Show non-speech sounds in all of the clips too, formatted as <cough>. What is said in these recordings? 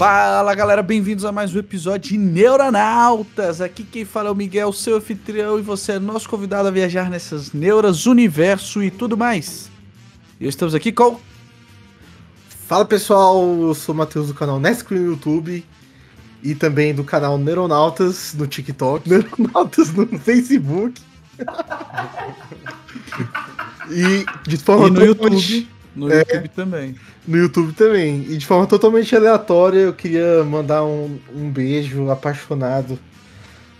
Fala galera, bem-vindos a mais um episódio de Neuronautas. Aqui quem fala é o Miguel, seu anfitrião, e você é nosso convidado a viajar nessas neuras, universo e tudo mais. E estamos aqui com. Fala pessoal, eu sou o Matheus do canal Nescreen no YouTube e também do canal Neuronautas no TikTok, <laughs> Neuronautas no Facebook. <laughs> e de forma E no totalmente- YouTube. No É. YouTube também. no YouTube também. E de forma totalmente aleatória, eu queria mandar um, um beijo apaixonado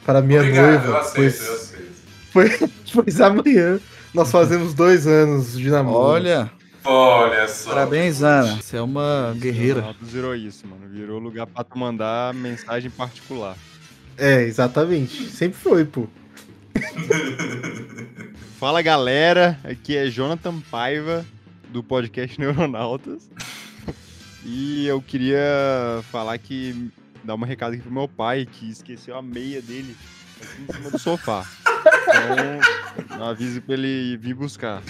para minha Obrigado, noiva. eu aceito, pois, eu aceito. pois, <laughs> pois amanhã nós fazemos dois anos de namoro. Olha, Olha só. parabéns, Ana. Você é uma guerreira. Ronaldo virou isso, mano. Virou lugar pra tu mandar mensagem particular. É, exatamente. Sempre foi, pô. Fala galera, aqui é Jonathan Paiva do podcast <laughs> Neuronautas. E eu queria falar que dar uma recado aqui pro meu pai que esqueceu a meia dele aqui em cima do sofá. Então, avise pra ele vir buscar.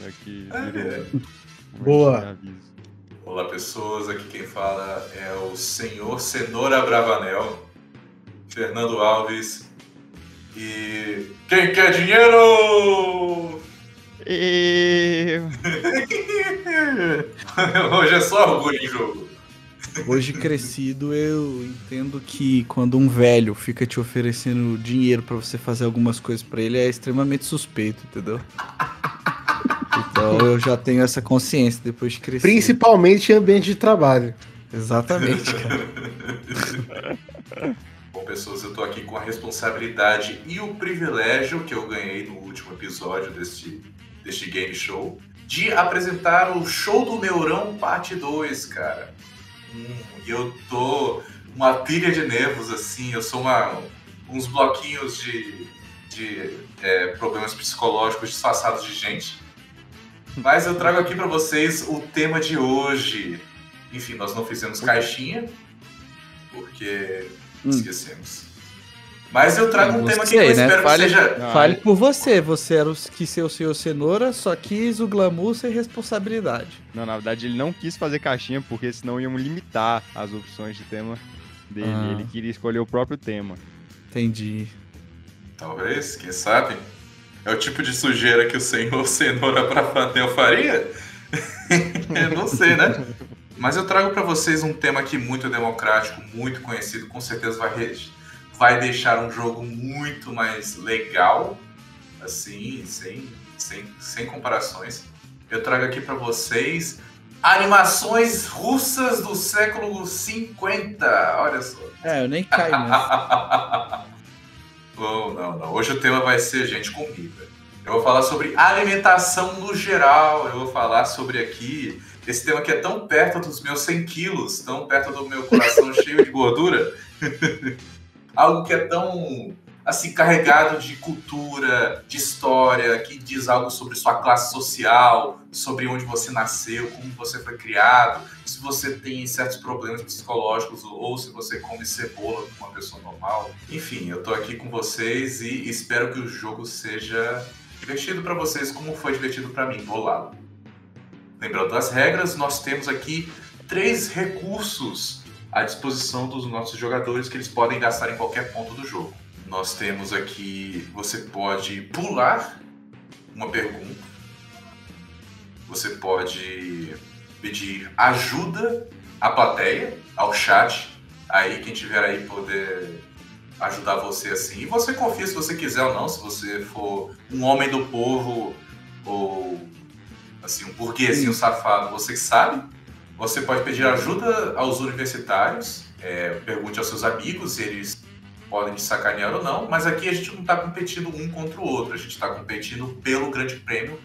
Já que virou um Boa. aviso. Olá, pessoas. Aqui quem fala é o senhor Cenoura Bravanel, Fernando Alves. E. Quem quer dinheiro? E... <laughs> Hoje é só orgulho em jogo. Hoje crescido, eu entendo que quando um velho fica te oferecendo dinheiro pra você fazer algumas coisas pra ele é extremamente suspeito, entendeu? Então eu já tenho essa consciência depois de crescer. Principalmente em ambiente de trabalho. Exatamente, cara. <laughs> Bom, pessoas, eu tô aqui com a responsabilidade e o privilégio que eu ganhei no último episódio deste, deste game show de apresentar o Show do Neurão Parte 2, cara. Hum, e eu tô uma pilha de nervos, assim, eu sou uma, uns bloquinhos de, de é, problemas psicológicos disfarçados de gente. Mas eu trago aqui pra vocês o tema de hoje. Enfim, nós não fizemos caixinha, porque Hum. esquecemos. Mas eu trago um Não tema aqui sei, que eu né? espero Fale- que seja. Fale por você, você era o que ser o senhor cenoura, só quis o glamour sem responsabilidade. Não, na verdade ele não quis fazer caixinha porque senão iam limitar as opções de tema dele. Ah. Ele queria escolher o próprio tema. Entendi. Talvez, quem sabe? É o tipo de sujeira que o senhor <laughs> Cenoura Bravanel faria? <laughs> eu não sei, né? Mas eu trago pra vocês um tema aqui muito democrático, muito conhecido, com certeza vai, re- vai deixar um jogo muito mais legal, assim, sem, sem, sem comparações. Eu trago aqui pra vocês animações russas do século 50. Olha só. É, eu nem caio nessa. Não, não, não. Hoje o tema vai ser gente comida. Eu vou falar sobre alimentação no geral. Eu vou falar sobre aqui esse tema que é tão perto dos meus 100 quilos, tão perto do meu coração <laughs> cheio de gordura. <laughs> algo que é tão assim carregado de cultura, de história, que diz algo sobre sua classe social, sobre onde você nasceu, como você foi criado, se você tem certos problemas psicológicos ou se você come cebola como uma pessoa normal. Enfim, eu tô aqui com vocês e espero que o jogo seja divertido para vocês como foi divertido para mim, bolado. Lembrando das regras, nós temos aqui três recursos à disposição dos nossos jogadores que eles podem gastar em qualquer ponto do jogo. Nós temos aqui, você pode pular uma pergunta, você pode pedir ajuda à plateia, ao chat, aí quem tiver aí poder ajudar você assim. E você confia se você quiser ou não, se você for um homem do povo ou assim, um burguesinho safado, você que sabe. Você pode pedir ajuda aos universitários, é, pergunte aos seus amigos eles podem te sacanear ou não, mas aqui a gente não está competindo um contra o outro, a gente está competindo pelo grande prêmio,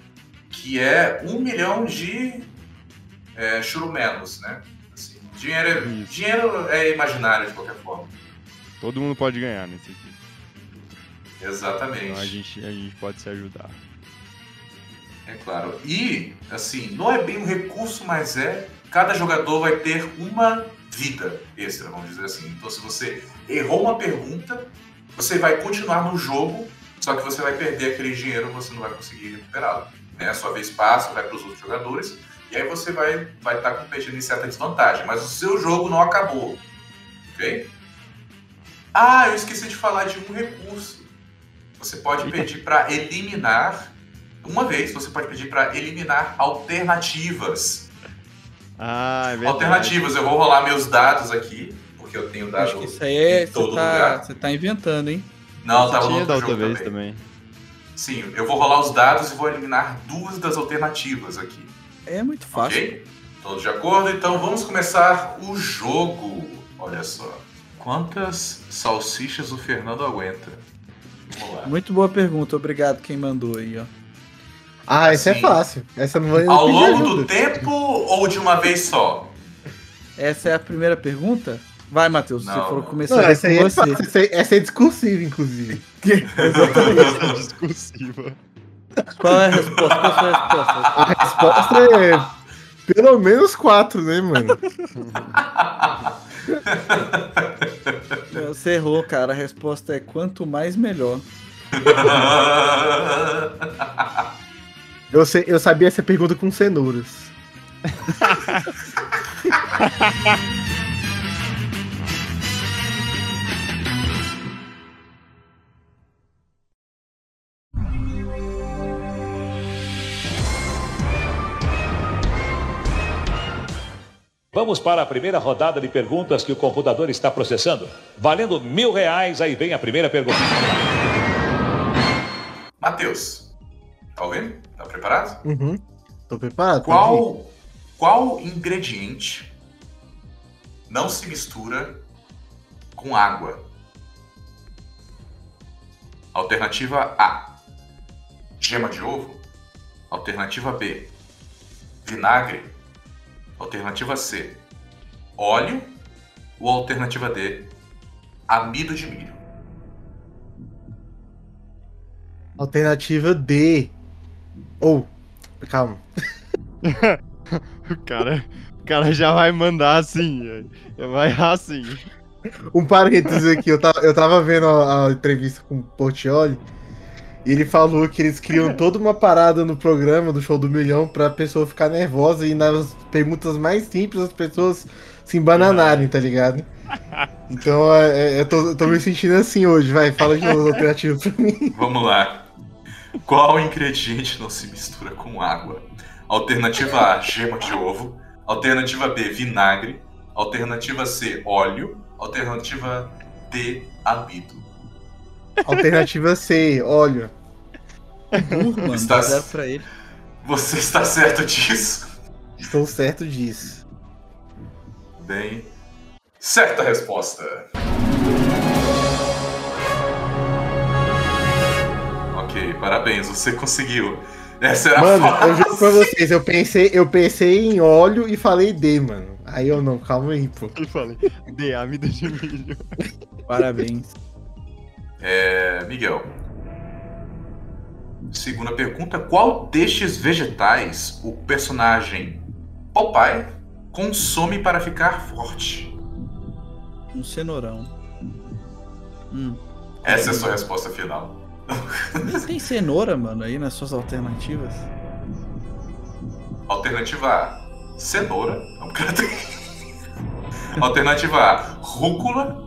que é um milhão de é, churumelos, né? Assim, dinheiro, é, dinheiro é imaginário de qualquer forma. Todo mundo pode ganhar nesse aqui. Exatamente. Então a gente, a gente pode se ajudar. É claro. E, assim, não é bem um recurso, mas é. Cada jogador vai ter uma vida extra, vamos dizer assim. Então, se você errou uma pergunta, você vai continuar no jogo, só que você vai perder aquele dinheiro, você não vai conseguir recuperá-lo. Né? A sua vez passa, vai para os outros jogadores, e aí você vai vai estar competindo em certa desvantagem. Mas o seu jogo não acabou. Ok? Ah, eu esqueci de falar de um recurso. Você pode pedir para eliminar. Uma vez, você pode pedir para eliminar alternativas. Ah, é verdade. Alternativas, eu vou rolar meus dados aqui, porque eu tenho dado Acho que isso aí é. em Você todo tá, lugar. você tá inventando, hein? Não, tava no outro jogo vez também. também. Sim, eu vou rolar os dados e vou eliminar duas das alternativas aqui. É muito fácil. Ok? Todos de acordo? Então vamos começar o jogo. Olha só. Quantas salsichas o Fernando aguenta? Vamos lá. Muito boa pergunta, obrigado quem mandou aí, ó. Ah, essa Assim, é fácil. Essa não vai Ao longo ajuda. do tempo ou de uma vez só? Essa é a primeira pergunta? Vai, Matheus, Não, falou não. começar Não, essa aí com é. Essa, aí- essa é discursiva, inclusive. <laughs> Discursiva. Qual é a resposta? Qual é a sua resposta? A resposta é pelo menos quatro, né, mano? Você errou, cara. A resposta é quanto mais melhor. <laughs> Eu, sei, eu sabia essa pergunta com cenouras. Vamos para a primeira rodada de perguntas que o computador está processando. Valendo mil reais, aí vem a primeira pergunta. Matheus, tá ouvindo? Tá preparado? Uhum. Tô preparado. Qual, qual ingrediente não se mistura com água? Alternativa A: gema de ovo. Alternativa B: vinagre. Alternativa C: óleo. Ou alternativa D: amido de milho. Alternativa D. Ou, calma. O <laughs> cara, o cara já vai mandar assim. já Vai errar assim. Um parênteses aqui, eu tava, eu tava vendo a, a entrevista com o Portioli e ele falou que eles criam toda uma parada no programa do Show do Milhão pra pessoa ficar nervosa e nas perguntas mais simples as pessoas se embananarem, tá ligado? Então é, é, eu, tô, eu tô me sentindo assim hoje, vai, fala de novo <laughs> as alternativas pra mim. Vamos lá. Qual ingrediente não se mistura com água? Alternativa A, gema de ovo. Alternativa B, vinagre. Alternativa C, óleo. Alternativa D, amido. Alternativa C, óleo. Burro, mano. <laughs> Está- pra ele. Você está certo disso? Estou certo disso. Bem, certa resposta. Parabéns, você conseguiu. Essa era Mano, fácil. eu juro pra vocês, eu pensei, eu pensei em óleo e falei D, mano. Aí eu não, calma aí, pô. Eu falei, de amido de milho. <laughs> Parabéns. É, Miguel. Segunda pergunta: qual destes vegetais o personagem Popeye consome para ficar forte? Um cenourão. Hum. Essa é a sua resposta final. Nem tem cenoura, mano, aí nas suas alternativas. Alternativa A: cenoura. Não, cara, tem- <laughs> Alternativa A: rúcula.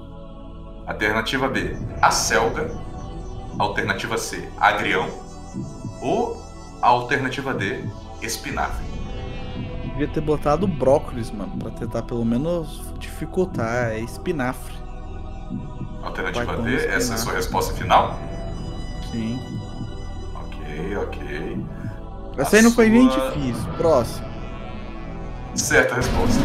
Alternativa B: acelga. Alternativa C: agrião. Ou a alternativa D: espinafre. Devia ter botado brócolis, mano, pra tentar pelo menos dificultar. É espinafre. Alternativa D, essa é a espinafre. sua resposta final? Sim. Ok, ok. Essa aí não foi nem difícil. Próximo. Certa resposta.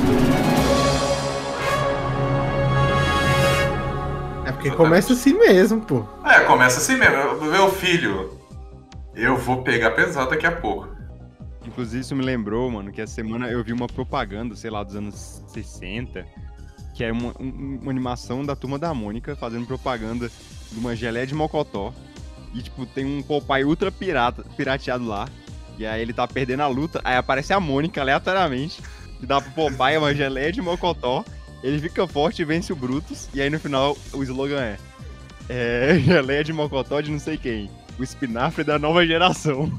É porque começa assim mesmo, pô. É, começa assim mesmo. Meu filho, eu vou pegar pesado daqui a pouco. Inclusive, isso me lembrou, mano, que essa semana eu vi uma propaganda, sei lá, dos anos 60, que é uma, um- uma animação da Turma da Mônica fazendo propaganda de uma geleia de mocotó. E, tipo, tem um Popeye ultra pirata, pirateado lá. Que aí ele tá perdendo a luta, aí aparece a Mônica aleatoriamente, que dá pro Popeye uma geleia de mocotó, ele fica forte e vence o Brutus, e aí no final o slogan é, é <laughs> geleia de mocotó de não sei quem, o espinafre da nova geração.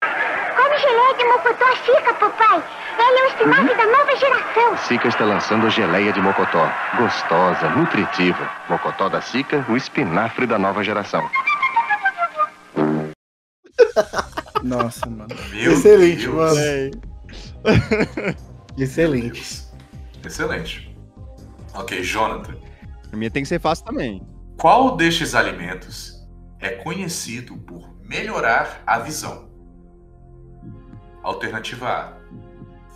Come geleia de mocotó Chica, papai. Ele é o espinafre da nova geração. Sica está lançando geleia de mocotó. Gostosa, nutritiva. Mocotó da Sica, o espinafre da nova geração. Nossa, mano. Meu Excelente, Deus. mano. É, <laughs> Excelente. Excelente. Ok, Jonathan. a minha tem que ser fácil também. Qual destes alimentos é conhecido por melhorar a visão? Alternativa A: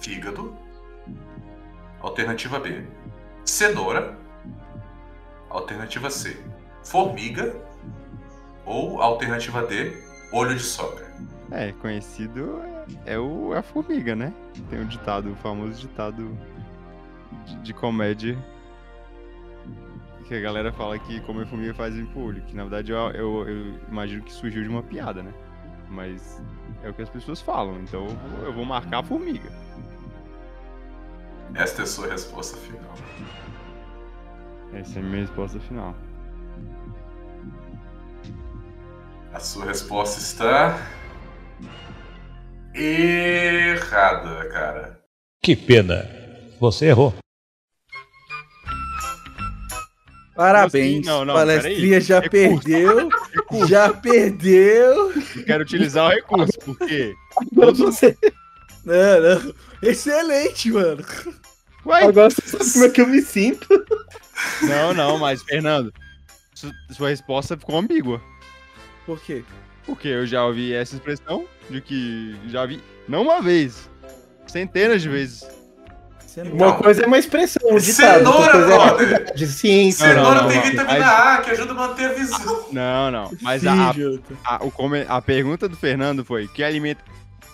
fígado. Alternativa B: cenoura. Alternativa C: formiga. Ou alternativa D: olho de sogra. É, conhecido é, é o, é a formiga, né? Tem um ditado, o famoso ditado de, de comédia. Que a galera fala que comer formiga faz olho. Que na verdade eu, eu, eu imagino que surgiu de uma piada, né? Mas é o que as pessoas falam. Então eu vou, eu vou marcar a formiga. Esta é a sua resposta final. Essa é a minha resposta final. A sua resposta está. Errada, cara. Que pena. Você errou. Parabéns. Não, não, Palestrinha já Recurso. perdeu. Já perdeu. Eu quero utilizar o recurso, porque. Agora você, Não, não. Excelente, mano. Ué, agora você sabe como é que eu me sinto. não, não, mas Fernando, su- sua resposta ficou ambígua. Por quê? Porque eu já ouvi essa expressão de que já vi, não uma vez, centenas de vezes. Não... Uma coisa é uma expressão, um ditado. Cenoura, é realidade, ciência. Não, não, Cenoura não, tem não. vitamina A que ajuda a manter a visão. Não, não. Mas a, Sim, a, o come- a pergunta do Fernando foi: que alimento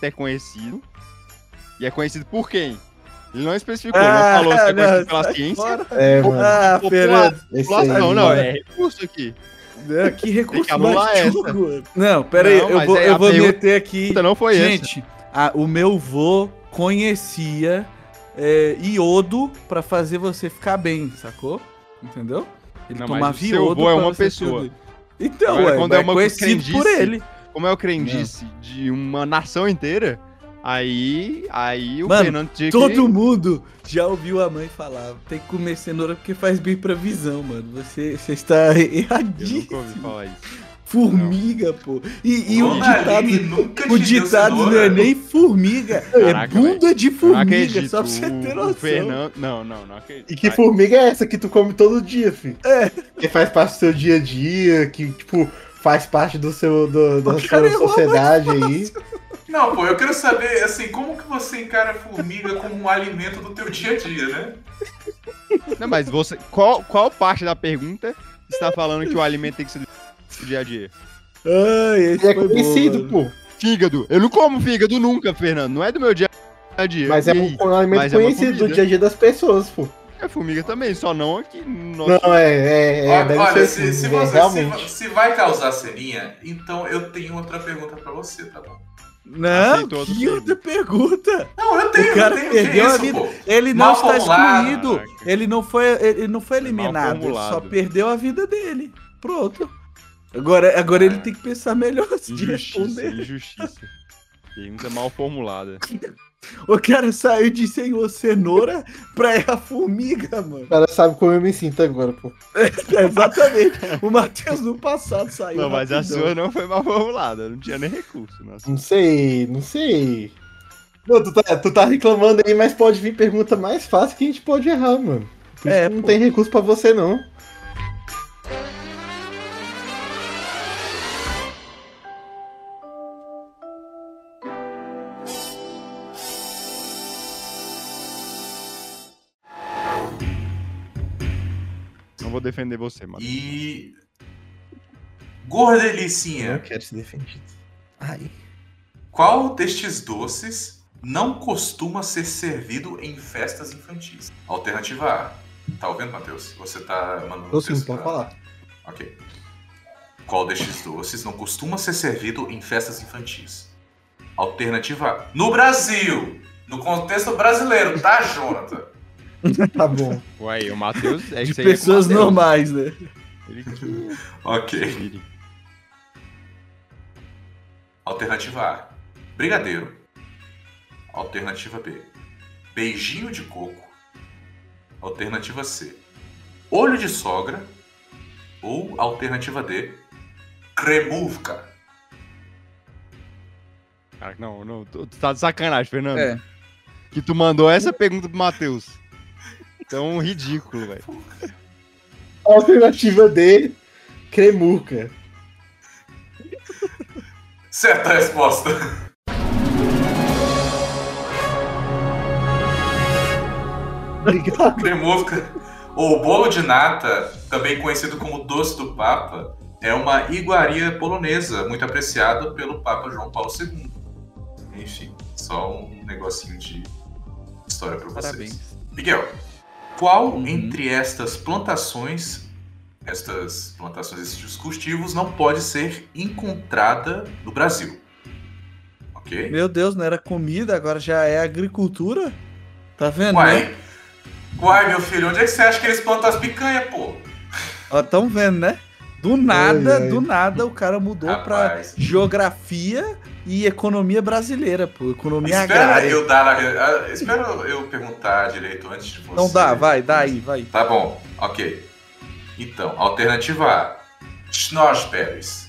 é conhecido? E é conhecido por quem? Ele não especificou, não falou se é conhecido pela sai ciência. fora. É, mano. Ah, Fernando. População, não, é recurso aqui. Né, Que recurso que anular mais mano. Não, pera aí, Não, eu vou, é eu vou pergunta- meter aqui. Não foi. Gente, a- o meu vô conhecia é, iodo pra fazer você ficar bem, sacou? Entendeu? Ele Não, mas tomava o seu iodo vô é uma pessoa. Então, Agora, ué, quando é uma conhecido por crendice, ele. Como é o crendice de uma nação inteira, aí, aí o Mano, Fernando tinha que... Todo mundo já ouviu a mãe falar, tem que comer cenoura porque faz bem pra visão, mano. Você, você está Eu nunca erradíssimo. ouvi falar isso. Formiga, pô. E, e o ditado, o ditado não é nem formiga, é Caraca, bunda de Eu não formiga, acredito. só pra você ter noção. Fernando... Não, não, não acredito. E que formiga é essa que tu come todo dia, filho? É. Que faz parte do seu dia a dia, que, tipo, faz parte do seu, do, da sua errou sociedade aí. Não, pô, eu quero saber, assim, como que você encara a formiga como um alimento do teu dia a dia, né? Não, mas você... Qual, qual parte da pergunta está falando que o alimento tem que ser do dia a dia? Ai, esse é conhecido, mano. pô. Fígado. Eu não como fígado nunca, Fernando. Não é do meu dia a dia. Mas é um, um alimento Mas é conhecido do comida. dia a dia das pessoas, pô. É formiga também, só não aqui no nosso... Não, é, é, é olha, olha, se, assim, se é, você se, realmente. se vai causar ceninha, então eu tenho outra pergunta pra você, tá bom? Não, que outra pergunta? Não, eu tenho, O cara eu tenho. perdeu que a isso, vida. pô? Ele não Mal está formulado. excluído. Ele não foi, ele não foi eliminado. Ele só perdeu a vida dele. Pronto. Agora, agora ele É. tem que pensar melhor <laughs> de Injustiça, responder. injustiça. Pergunta mal formulada. <laughs> O cara saiu de senhor cenoura pra errar formiga, mano. O cara sabe como eu me sinto agora, pô. <laughs> Exatamente. O Matheus no passado saiu. Não, mas a sua não foi mal formulada. Não tinha nem recurso. Nossa. Não sei, não sei. Não, tu, tá, tu tá reclamando aí, mas pode vir pergunta mais fácil que a gente pode errar, mano. Por isso É, que não pô. tem recurso pra você, não. Defender você, mano. E. Não Gordelicinha, quero ser defendido. Ai. qual destes doces não costuma ser servido em festas infantis? Alternativa A. Tá ouvindo, Matheus? Você tá mandando Tô sim, pode falar. Ok. Qual destes doces não costuma ser servido em festas infantis? Alternativa A. No Brasil. No contexto brasileiro, tá, Jonathan? <laughs> Tá bom. Uai, o Matheus é De é pessoas Matheus. normais, né? Ele que Ok. Alternativa A. Brigadeiro. Alternativa B. Beijinho de coco. Alternativa C. Olho de sogra. Ou alternativa D. Cremuvka. Cara, não, não, tu, tu tá de sacanagem, Fernando. É. Que tu mandou essa pergunta pro Matheus. Tão ridículo, velho. Alternativa D, cremurca. Certa resposta. Obrigado. Cremuvka. O bolo de nata, também conhecido como doce do Papa, é uma iguaria polonesa muito apreciada pelo Papa João Paulo II. Enfim, só um negocinho de história para vocês. Parabéns. Miguel, qual Uhum. entre estas plantações, estas plantações, esses cultivos, não pode ser encontrada no Brasil? Ok? Meu Deus, não era comida, agora já é agricultura? Tá vendo? né? Uai, uai, meu filho, onde é que você acha que eles plantam as picanhas, pô? Ó, tão vendo, né? Do nada, Ai, ai. do nada, o cara mudou Rapaz. pra geografia e economia brasileira, pô. Economia Espera agrária. eu dar a, a- espera eu perguntar direito antes de você. Não dá, vai, dá aí, vai. Tá bom, ok. Então, alternativa A, schnozberries.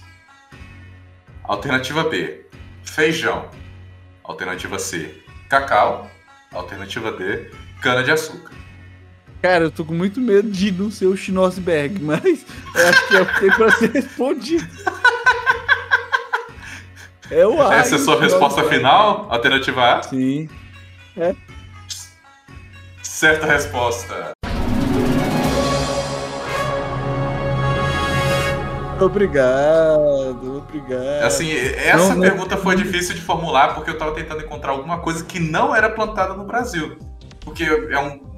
Alternativa B, feijão. Alternativa C, cacau. Alternativa D, cana-de-açúcar. Cara, eu tô com muito medo de não ser o Schnosberg, mas eu acho que é o que tem pra ser respondido. É o A. Essa é a sua resposta Schnosberg. final? Alternativa A? Sim. Certa resposta. Obrigado, obrigado. Assim, essa Não, não- pergunta foi difícil de formular porque eu tava tentando encontrar alguma coisa que não era plantada no Brasil. Porque é um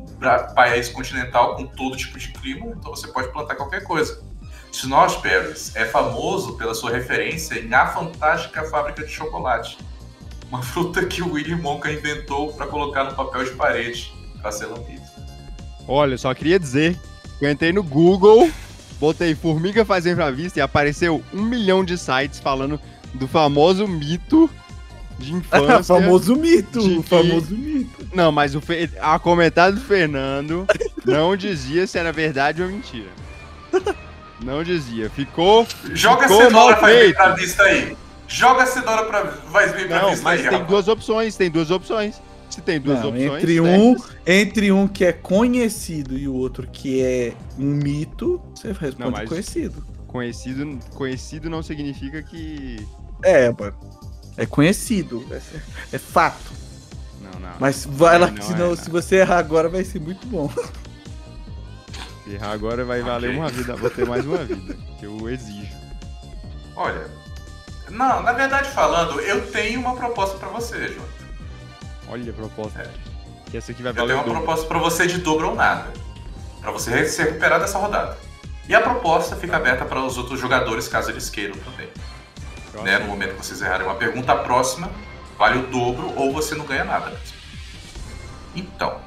país continental com todo tipo de clima, então você pode plantar qualquer coisa. Schnozberries é famoso pela sua referência em A Fantástica Fábrica de Chocolate. Uma fruta que o Willy Wonka inventou para colocar no papel de parede para ser lambido. Olha, só queria dizer que eu entrei no Google, botei formiga fazendo pra vista e apareceu um milhão de sites falando do famoso mito de infância. <laughs> famoso mito, que- famoso mito. Não, mas o Fe... a comentário do Fernando não dizia se era verdade ou mentira. Não dizia. Ficou. Joga a Ficou cenoura pra vir feito. pra vista aí. Joga a cenoura pra, vai vir pra Não, vista mas aí, tem rapaz. duas opções. Tem duas opções. Se tem duas Não, opções. entre um, entre um que é conhecido e o outro que é um mito, você responde Não, mas- conhecido. Conhecido, conhecido não significa que. É, mano. É conhecido. É, é fato. Não, não. Mas vai lá, Não é, senão não. se você errar agora vai ser muito bom. Se errar agora vai valer uma vida. Vou ter mais uma vida. Que eu exijo. Olha, não, na verdade falando, eu tenho uma proposta pra você, João. Olha a proposta. É. Que essa aqui vai Eu valer tenho o uma proposta pra você de dobro ou nada. Pra você se recuperar dessa rodada. E a proposta fica aberta para os outros jogadores, caso eles queiram também. Né? No momento que vocês errarem uma pergunta, a próxima vale o dobro ou você não ganha nada. mesmo. Então.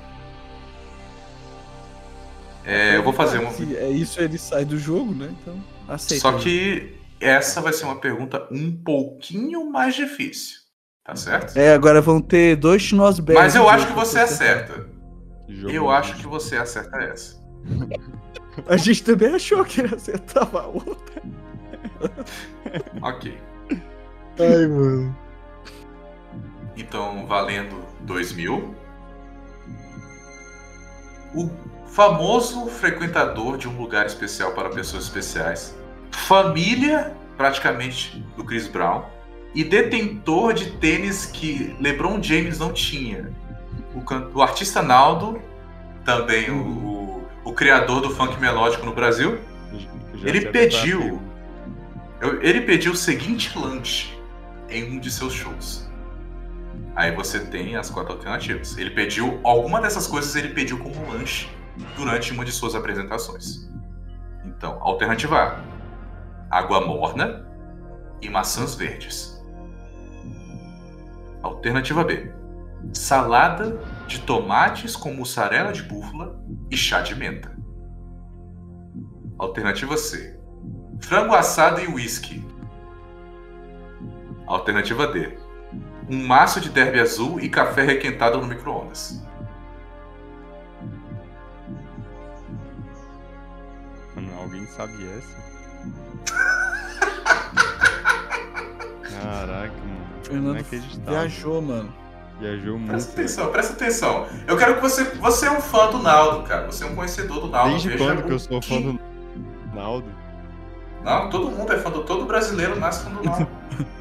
É, eu vou fazer uma. É isso, ele sai do jogo, né? Então, aceita. Só que essa vai ser uma pergunta um pouquinho mais difícil. Tá certo? É, agora vão ter dois Schnosberg. Mas eu acho que você acerta. Jogo Eu acho que você acerta essa. <laughs> A gente também achou que ele acertava a outra. Ok. Ai, mano. Então, valendo 2 mil. O famoso frequentador de um lugar especial para pessoas especiais. Família, praticamente, do Chris Brown. E detentor de tênis que LeBron James não tinha. O, can- o artista Naldo, também o, o, o criador do funk melódico no Brasil, Já ele pediu. eu- Ele pediu o seguinte lanche em um de seus shows. Aí você tem as quatro alternativas. Ele pediu. Alguma dessas coisas ele pediu como lanche durante uma de suas apresentações. Então, alternativa A: água morna e maçãs verdes. Alternativa B. Salada de tomates com mussarela de búfala e chá de menta. Alternativa C. Frango assado e uísque. Alternativa D. Um maço de derby azul e café requentado no micro-ondas. Mano, alguém sabe essa? <laughs> Caraca, mano. Fernando Inacreditável. viajou, mano. Viajou muito. Presta atenção, presta atenção. Eu quero que você. Você é um fã do Naldo, cara. Você é um conhecedor do Naldo. Desde quando que eu sou fã do Naldo? Não, todo mundo é fã do. Todo brasileiro nasce fã do Naldo. <laughs>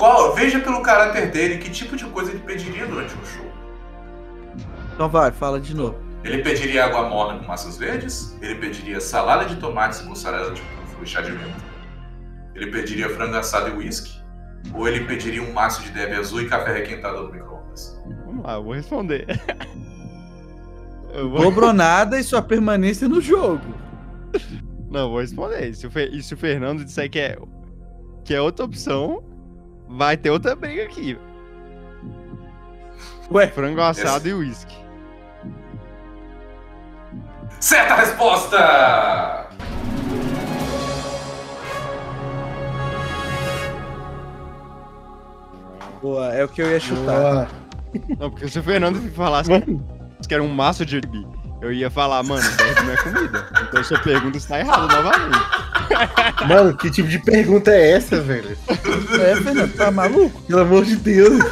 Qual, veja pelo caráter dele que tipo de coisa ele pediria durante um show. Então vai, fala de novo. Ele pediria água morna com massas verdes, ele pediria salada de tomates e mussarela de e chá de menta. Ele pediria frango assado e uísque, ou ele pediria um maço de derby azul e café requentado no micro-ondas. Vamos lá, eu vou responder. <laughs> Eu vou... Cobrou nada e sua permanência no jogo. Não, eu vou responder. E se, o e se o Fernando disser que é, que é outra opção, vai ter outra briga aqui. Ué, Frango assado e uísque. Certa resposta! boa, é o que eu ia chutar. Boa. Não, porque se o Fernando falasse que era um maço de derby, eu ia falar, mano, não é comida. Então sua pergunta está errada novamente. Mano, que tipo de pergunta é essa, velho? É, Fernando, tá maluco? Pelo amor de Deus,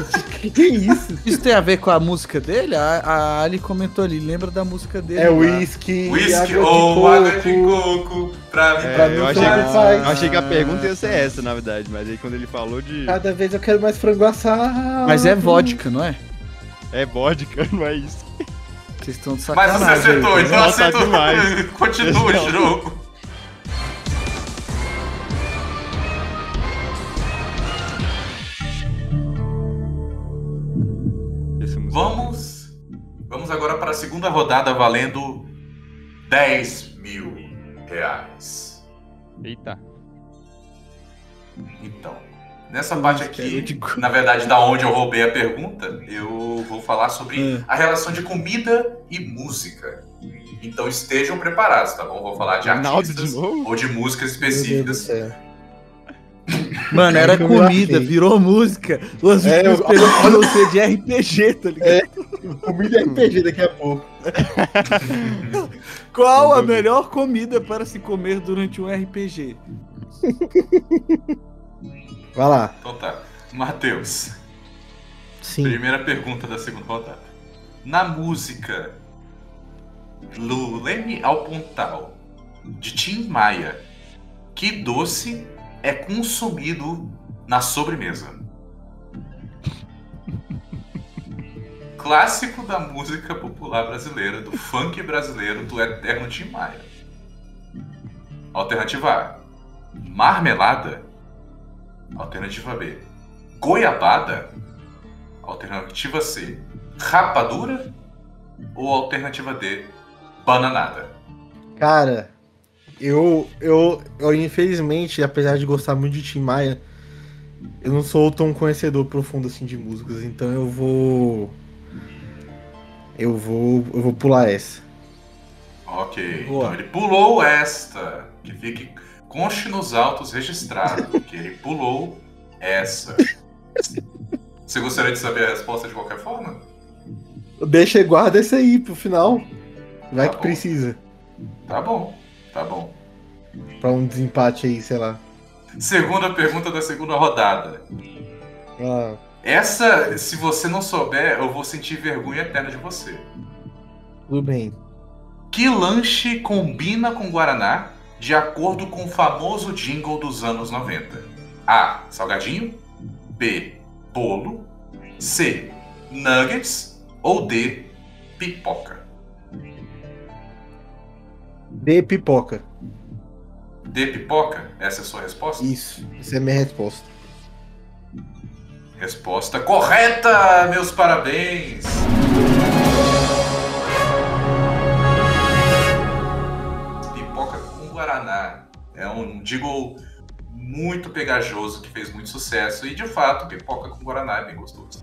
que, que é isso? Isso tem a ver com a música dele? A, a Ali comentou ali, lembra da música dele? É Whisky de ou água de coco. pra mim. É, Pra mim, eu, achei eu achei que a pergunta ia ser essa, na verdade. Mas aí quando ele falou de. Cada vez eu quero mais frango assado. Mas é vodka, não é? É vodka, <laughs> não é isso. Vocês estão de Mas você sacanagem. acertou, aí, então Não, acertou. demais. <laughs> Continua o jogo. Segunda rodada valendo 10 mil reais. Eita. Então, nessa parte aqui, na verdade, da onde eu roubei a pergunta, eu vou falar sobre Hum. a relação de comida e música. Então estejam preparados, tá bom? Vou falar de artistas de ou de músicas Meu Deus do específicas. Mano, era É comida, virou música. As É, eu- perguntas <laughs> vão ser de RPG, tá ligado? É. Comida RPG daqui a pouco. <laughs> Qual a melhor comida para se comer durante um RPG? <laughs> Vai lá. Então tá. Matheus, Sim. primeira pergunta da segunda rodada. Na música Luleme ao Pontal, de Tim Maia, que doce é consumido na sobremesa? <laughs> Clássico da música popular brasileira, do funk brasileiro, do eterno Tim Maia. Alternativa A: marmelada. Alternativa B: goiabada. Alternativa C: rapadura. Ou alternativa D: bananada. Cara, eu, eu, eu infelizmente, apesar de gostar muito de Tim Maia, eu não sou tão conhecedor profundo assim de músicas, então eu vou. Eu vou. Eu vou pular essa. Ok, Boa. então ele pulou esta. Que fique conste nos autos registrado que ele pulou essa. Você gostaria de saber a resposta de qualquer forma? Deixa, guarda essa aí pro final. Vai Tá que bom. precisa. Tá bom, tá bom. Pra um desempate aí, sei lá. Segunda pergunta da segunda rodada. Ah, Essa, se você não souber, eu vou sentir vergonha eterna de você. tudo bem. Que lanche combina com Guaraná de acordo com o famoso jingle dos anos 90? A. Salgadinho. B. Bolo. C. Nuggets. Ou D. Pipoca. De pipoca. D. Pipoca? Essa é a sua resposta? Isso. Essa é a minha resposta. Resposta correta! Meus parabéns! Pipoca com Guaraná. É um jingle muito pegajoso que fez muito sucesso e de fato pipoca com guaraná é bem gostoso.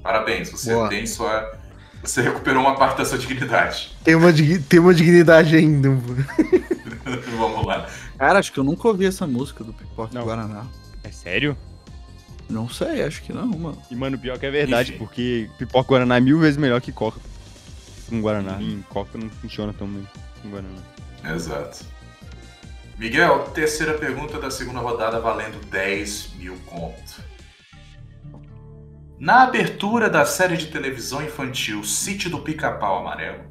Parabéns, você Boa. tem sua você recuperou uma parte da sua dignidade. Tem uma, tem uma dignidade ainda. <laughs> Vamos lá. Cara, acho que eu nunca ouvi essa música do Pipoca Não. Guaraná. É sério? Não sei, acho que não, mano. E, mano, pior que é verdade, Enfim. porque pipoca Guaraná é mil vezes melhor que Coca. Com Guaraná. E Coca não funciona tão bem com Guaraná. Exato. Miguel, terceira pergunta da segunda rodada valendo 10 mil conto. Na abertura da série de televisão infantil Sítio do Pica-Pau Amarelo,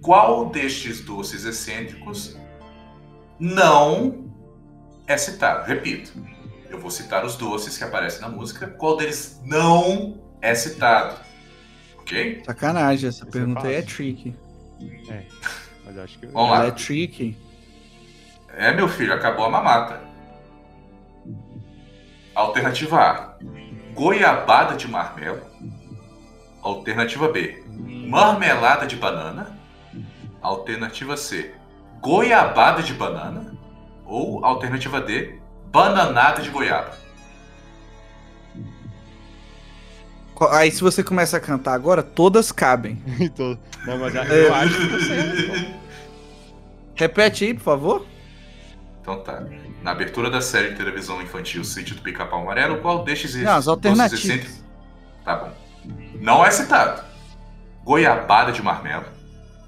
qual destes doces excêntricos não é citado? Repito, eu vou citar os doces que aparecem na música, qual deles não é citado? Ok? Sacanagem, essa é pergunta aí é tricky. Mas acho que. Vamos Ela lá. é tricky. É, meu filho, acabou a mamata. Alternativa A: goiabada de marmelo. Alternativa B: marmelada de banana. Alternativa C: goiabada de banana. Ou alternativa D: bananada de goiaba. Aí se você começa a cantar agora, todas cabem. <laughs> Tô- Não, mas É. eu acho que você. Repete aí, por favor. Então tá. Na abertura da série de televisão infantil Sítio do Pica-Pau Amarelo, qual destes Não, as alternativas. excêntricos- Tá bom. Não é citado. Goiabada de marmelo.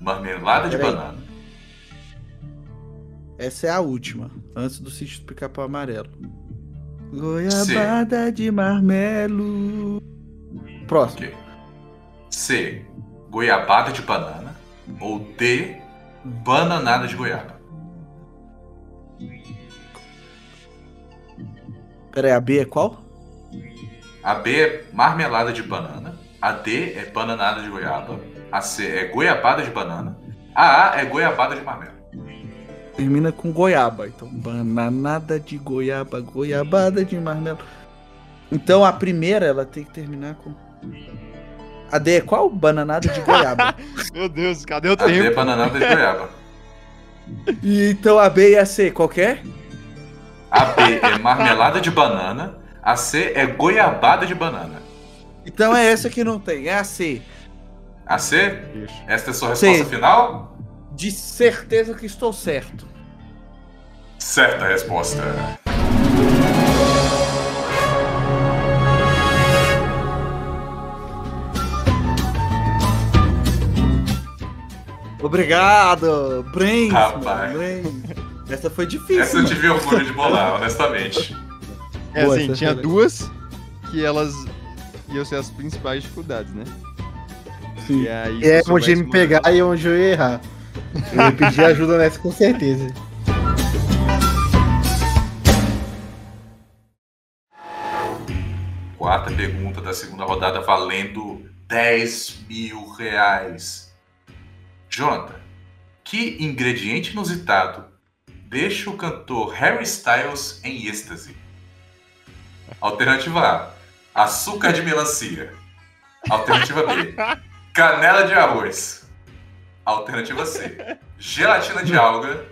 Marmelada de banana. Essa é a última, antes do sítio do Pica-Pau Amarelo. Goiabada de marmelo. Próximo. Ok. C. Goiabada de banana. Ou D. Bananada de goiaba. Pera aí, a B é qual? A B é marmelada de banana. A D é bananada de goiaba. A C é goiabada de banana. A A é goiabada de marmelo. Termina com goiaba. Então, bananada de goiaba, goiabada de marmelo. Então a primeira ela tem que terminar com. A D é qual? Bananada de goiaba. <laughs> Meu Deus, cadê o A D é tempo? bananada de goiaba. E então a B e a C, qual que é? A B é marmelada de banana. A C é goiabada de banana. Então é essa que não tem, é a C. A C? Isso. Esta é a sua resposta Sim. final? De certeza que estou certo. Certa resposta. Obrigado, Brains. Rapaz. mano, Brains. Essa foi difícil. Essa eu tive orgulho de bolar, honestamente. É Boa, assim, tinha duas que elas iam ser as principais dificuldades, né? Sim. E aí, É se eu onde me pegar e onde eu ia errar. Eu ia pedir ajuda nessa com certeza. Quarta pergunta da segunda rodada valendo 10 mil reais. Jonathan, que ingrediente inusitado deixa o cantor Harry Styles em êxtase? Alternativa A: açúcar de melancia. Alternativa B: canela de arroz. Alternativa C: gelatina de alga.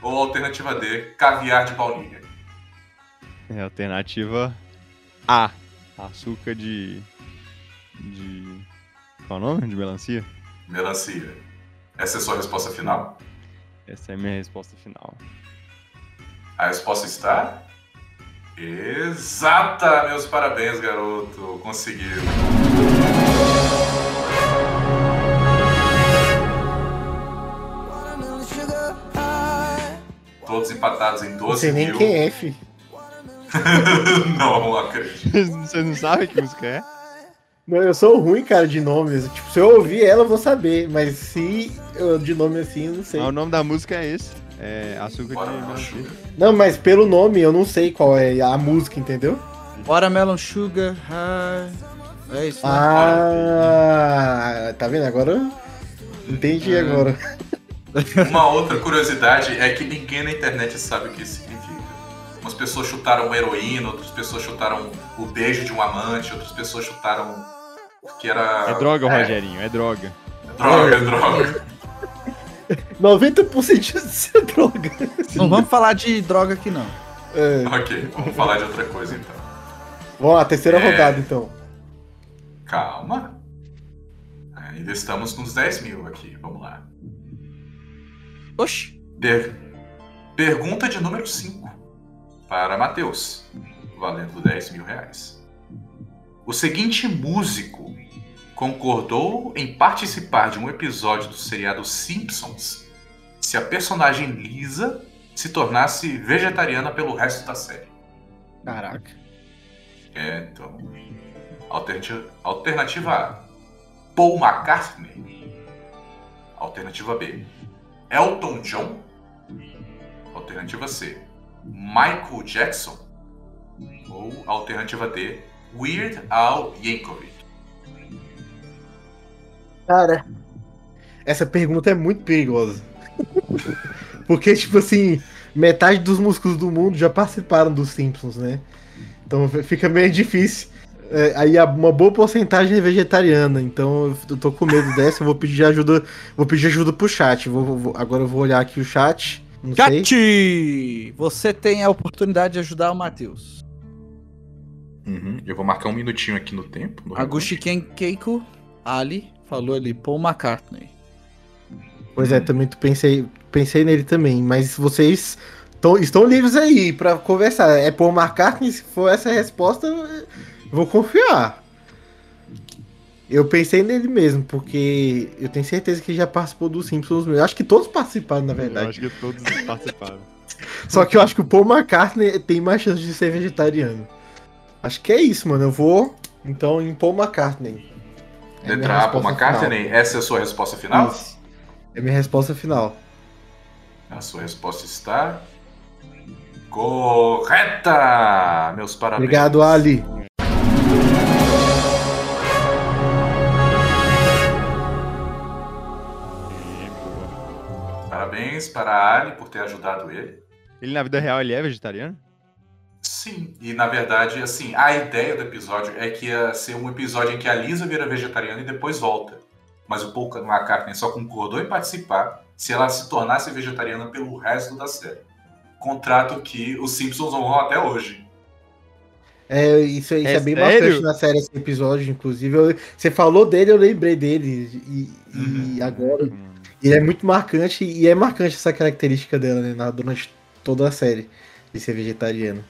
Ou alternativa D: caviar de baunilha. É alternativa A. Açúcar de. De. Qual é o nome? De melancia? Melancia. Essa é a sua resposta final? Essa é a minha resposta final. A resposta está. Exata! Meus parabéns, garoto. Conseguiu. Todos empatados em Não 12 sei nem mil. quem é, fi. <laughs> não acredito. Vocês não sabem que música é? Eu sou ruim, cara, de nomes. Tipo, se eu ouvir ela, eu vou saber. Mas se eu de nome assim, eu não sei. Ah, o nome da música é esse. É Açúcar Bora, de. Sugar. Não, mas pelo nome eu não sei qual é a música, entendeu? Watermelon Sugar High. É isso, né? Ah, tá vendo? Agora eu entendi agora. Uma outra curiosidade é que ninguém na internet sabe o que isso significa. Umas pessoas chutaram uma heroína, outras pessoas chutaram o beijo de um amante, outras pessoas chutaram que era. É droga, Rogerinho, é droga. Droga, é droga. 90% disso é droga. Não vamos falar de droga aqui, não. É, Ok, vamos falar de outra coisa então. vamos lá, terceira É. rodada então. Calma. Ainda estamos nos 10 mil aqui. Vamos lá. Oxi. Der- Pergunta de número 5 para Matheus, valendo 10 mil reais. O seguinte músico concordou em participar de um episódio do seriado Simpsons se a personagem Lisa se tornasse vegetariana pelo resto da série. Caraca. É, então. Alternativa, alternativa A: Paul McCartney. Alternativa B: Elton John. Alternativa C: Michael Jackson. Ou alternativa D: Weird Al Yankovic. Cara, essa pergunta é muito perigosa. <laughs> Porque, tipo assim, metade dos músicos do mundo já participaram dos Simpsons, né? Então fica meio difícil. É, aí uma boa porcentagem é vegetariana, então eu tô com medo dessa, eu vou pedir ajuda, vou pedir ajuda pro chat. Vou- vou- agora eu vou olhar aqui o chat. Não. Chat! Você tem a oportunidade de ajudar o Matheus. Eu vou marcar um minutinho aqui no tempo. no Agushi Ken Keiko Ali falou ali, Paul McCartney. Pois é, também tu pensei, pensei nele também, mas vocês tão- estão livres aí pra conversar. É por McCartney, se for essa a resposta, eu vou confiar. Eu pensei nele mesmo, porque eu tenho certeza que já participou dos Simpsons. Eu acho que todos participaram, na Eu verdade. acho que todos participaram. Só que eu acho que o Paul McCartney tem mais chance de ser vegetariano. Acho que é isso, mano. Eu vou, então, em Paul McCartney. É Letra A, Paul McCartney. Essa é a sua resposta final? Isso. É minha resposta final. A sua resposta está. Correta! Meus parabéns. Obrigado, Ali. Parabéns para a Ali por ter ajudado ele. Ele na vida real ele é vegetariano? Sim, e na verdade, assim, a ideia do episódio é que ia ser um episódio em que a Lisa vira vegetariana e depois volta. Mas o Paul McCartney só concordou em participar se ela se tornasse vegetariana pelo resto da série. Contrato que os Simpsons honram até hoje. É, isso, isso é, É bem sério? bastante na série esse episódio, inclusive. Eu- você falou dele, eu lembrei dele. E, e agora. Hum. Ele é muito marcante, e é marcante essa característica dela, né? na- durante toda a série, de ser vegetariano.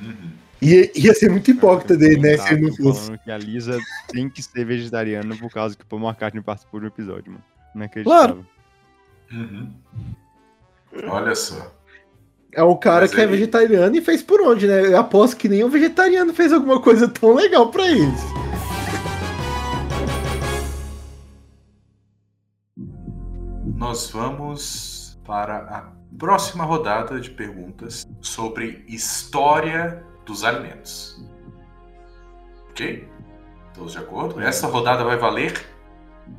Uhum. E ia ser muito hipócrita dele, né? Se ele não fosse. falando que a Lisa tem que ser vegetariana por causa que o Paul McCartney participou do episódio, mano. Não acreditava. Uhum. Olha só. É um cara Mas que é ele- vegetariano e fez por onde, né? Eu aposto que nenhum vegetariano fez alguma coisa tão legal pra eles. Nós vamos para a próxima rodada de perguntas sobre história dos alimentos. Ok? Todos de acordo? Essa rodada vai valer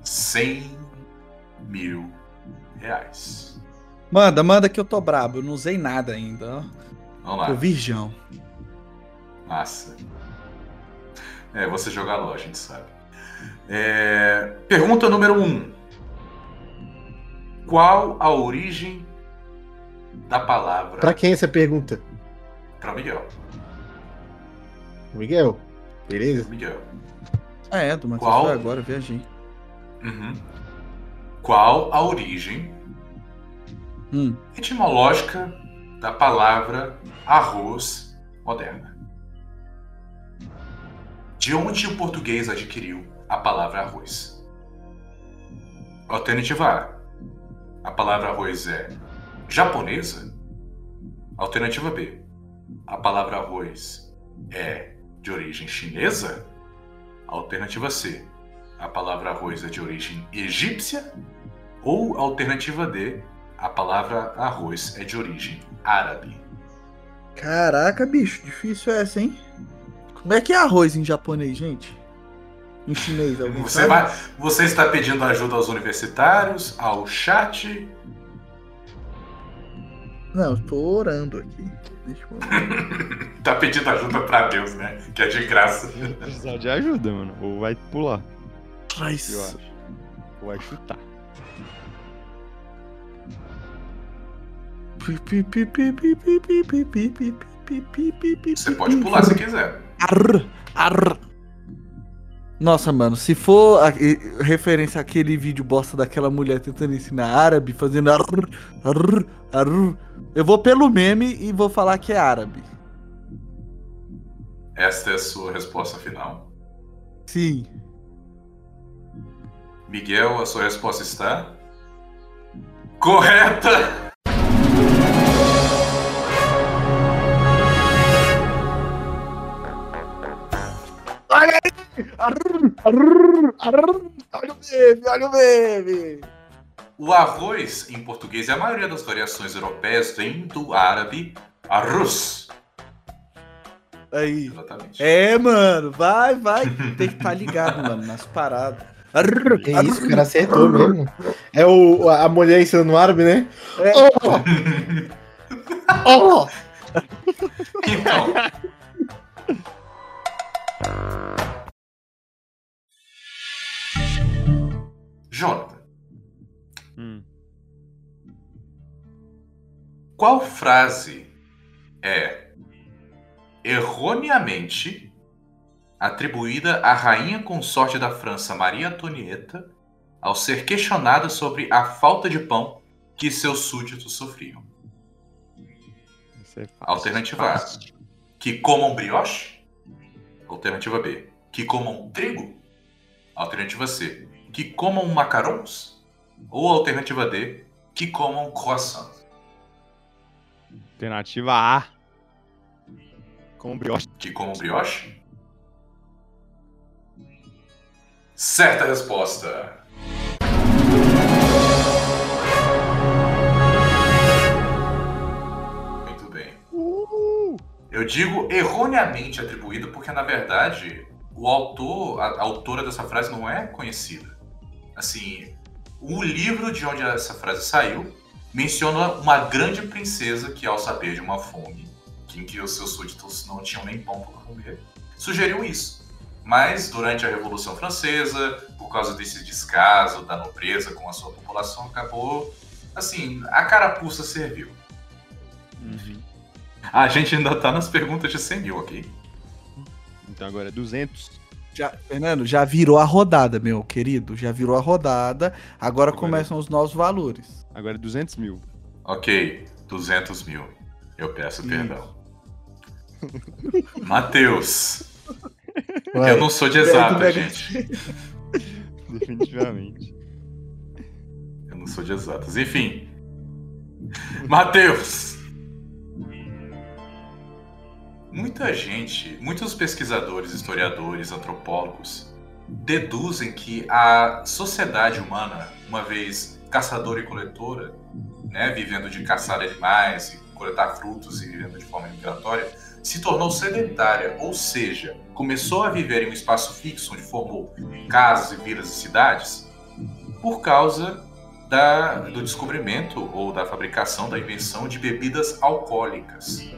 100 mil reais. Manda, manda que eu tô brabo. Eu não usei nada ainda, ó. Vamos Tô lá. virgão. Massa. É, você joga LOL, a gente sabe. É, Pergunta número 1. Um. Qual a origem da palavra Pra quem essa pergunta? para Miguel? Miguel? Beleza? Miguel. Ah, é, do Matheus Qual? agora, viajei. Uhum. Qual a origem Hum. etimológica da palavra arroz moderna? De onde o português adquiriu a palavra arroz? Alternativa A. A palavra arroz é japonesa? Alternativa B. A palavra arroz é de origem chinesa? Alternativa C. A palavra arroz é de origem egípcia? Ou alternativa D. A palavra arroz é de origem árabe? Caraca, bicho, difícil essa, hein? Como é que é arroz em japonês, gente? Em chinês, Você, vai, você está pedindo ajuda aos universitários, ao chat? Não, eu tô orando aqui. Deixa eu... Está pedindo ajuda para Deus, né? Que é de graça. Precisar de ajuda, mano. Ou vai pular, eu Traz. acho. Ou vai chutar. Você pode pular se quiser. Arr, arr. Nossa, mano, se for a- referência àquele vídeo bosta daquela mulher tentando ensinar árabe, fazendo arr, arr, arr, eu vou pelo meme e vou falar que é árabe. Esta é a sua resposta final. Sim. Miguel, a sua resposta está. Correta! Olha o meme, olha o meme. O arroz, em português, e a maioria das variações europeias vem do árabe arroz. Aí. Exatamente. É, mano, vai, vai. Tem que estar ligado, <laughs> mano, nas paradas. Arr, Que isso, o cara acertou mesmo. É o, a mulher ensinando árabe, né? É. Oh! <laughs> Então. <laughs> Jonathan, Hum. qual frase é erroneamente atribuída à rainha consorte da França, Maria Antonieta, ao ser questionada sobre a falta de pão que seus súditos sofriam? É. Alternativa A. Que comam brioche? Alternativa B. Que comam trigo? Alternativa C. Que comam macarons? Ou alternativa D. Que comam croissant? Alternativa A. Com brioche. Que comam brioche? Certa resposta. Muito bem. Eu digo erroneamente atribuído porque, na verdade, o autor, a, a autora dessa frase não é conhecida. Assim, o livro de onde essa frase saiu menciona uma grande princesa que, ao saber de uma fome, que em que os seus súditos não tinham nem pão para comer, sugeriu isso. Mas, durante a Revolução Francesa, por causa desse descaso da nobreza com a sua população, acabou. Assim, a carapuça serviu. Uhum. A gente ainda tá nas perguntas de 100 mil, ok? Então agora é 200. Já, Fernando, já virou a rodada, meu querido. Já virou a rodada. Agora Agora- começam os novos valores. Agora é 200 mil. Ok, 200 mil. Eu peço perdão. Matheus, eu não sou de exata, gente. <laughs> Definitivamente. Eu não sou de exatas. Enfim. Matheus! Muita gente, muitos pesquisadores, historiadores, antropólogos, deduzem que a sociedade humana, uma vez caçadora e coletora, né, vivendo de caçar animais e coletar frutos e vivendo de forma migratória, se tornou sedentária, ou seja, começou a viver em um espaço fixo onde formou casas e vilas e cidades, por causa da- do descobrimento ou da fabricação, da invenção de bebidas alcoólicas.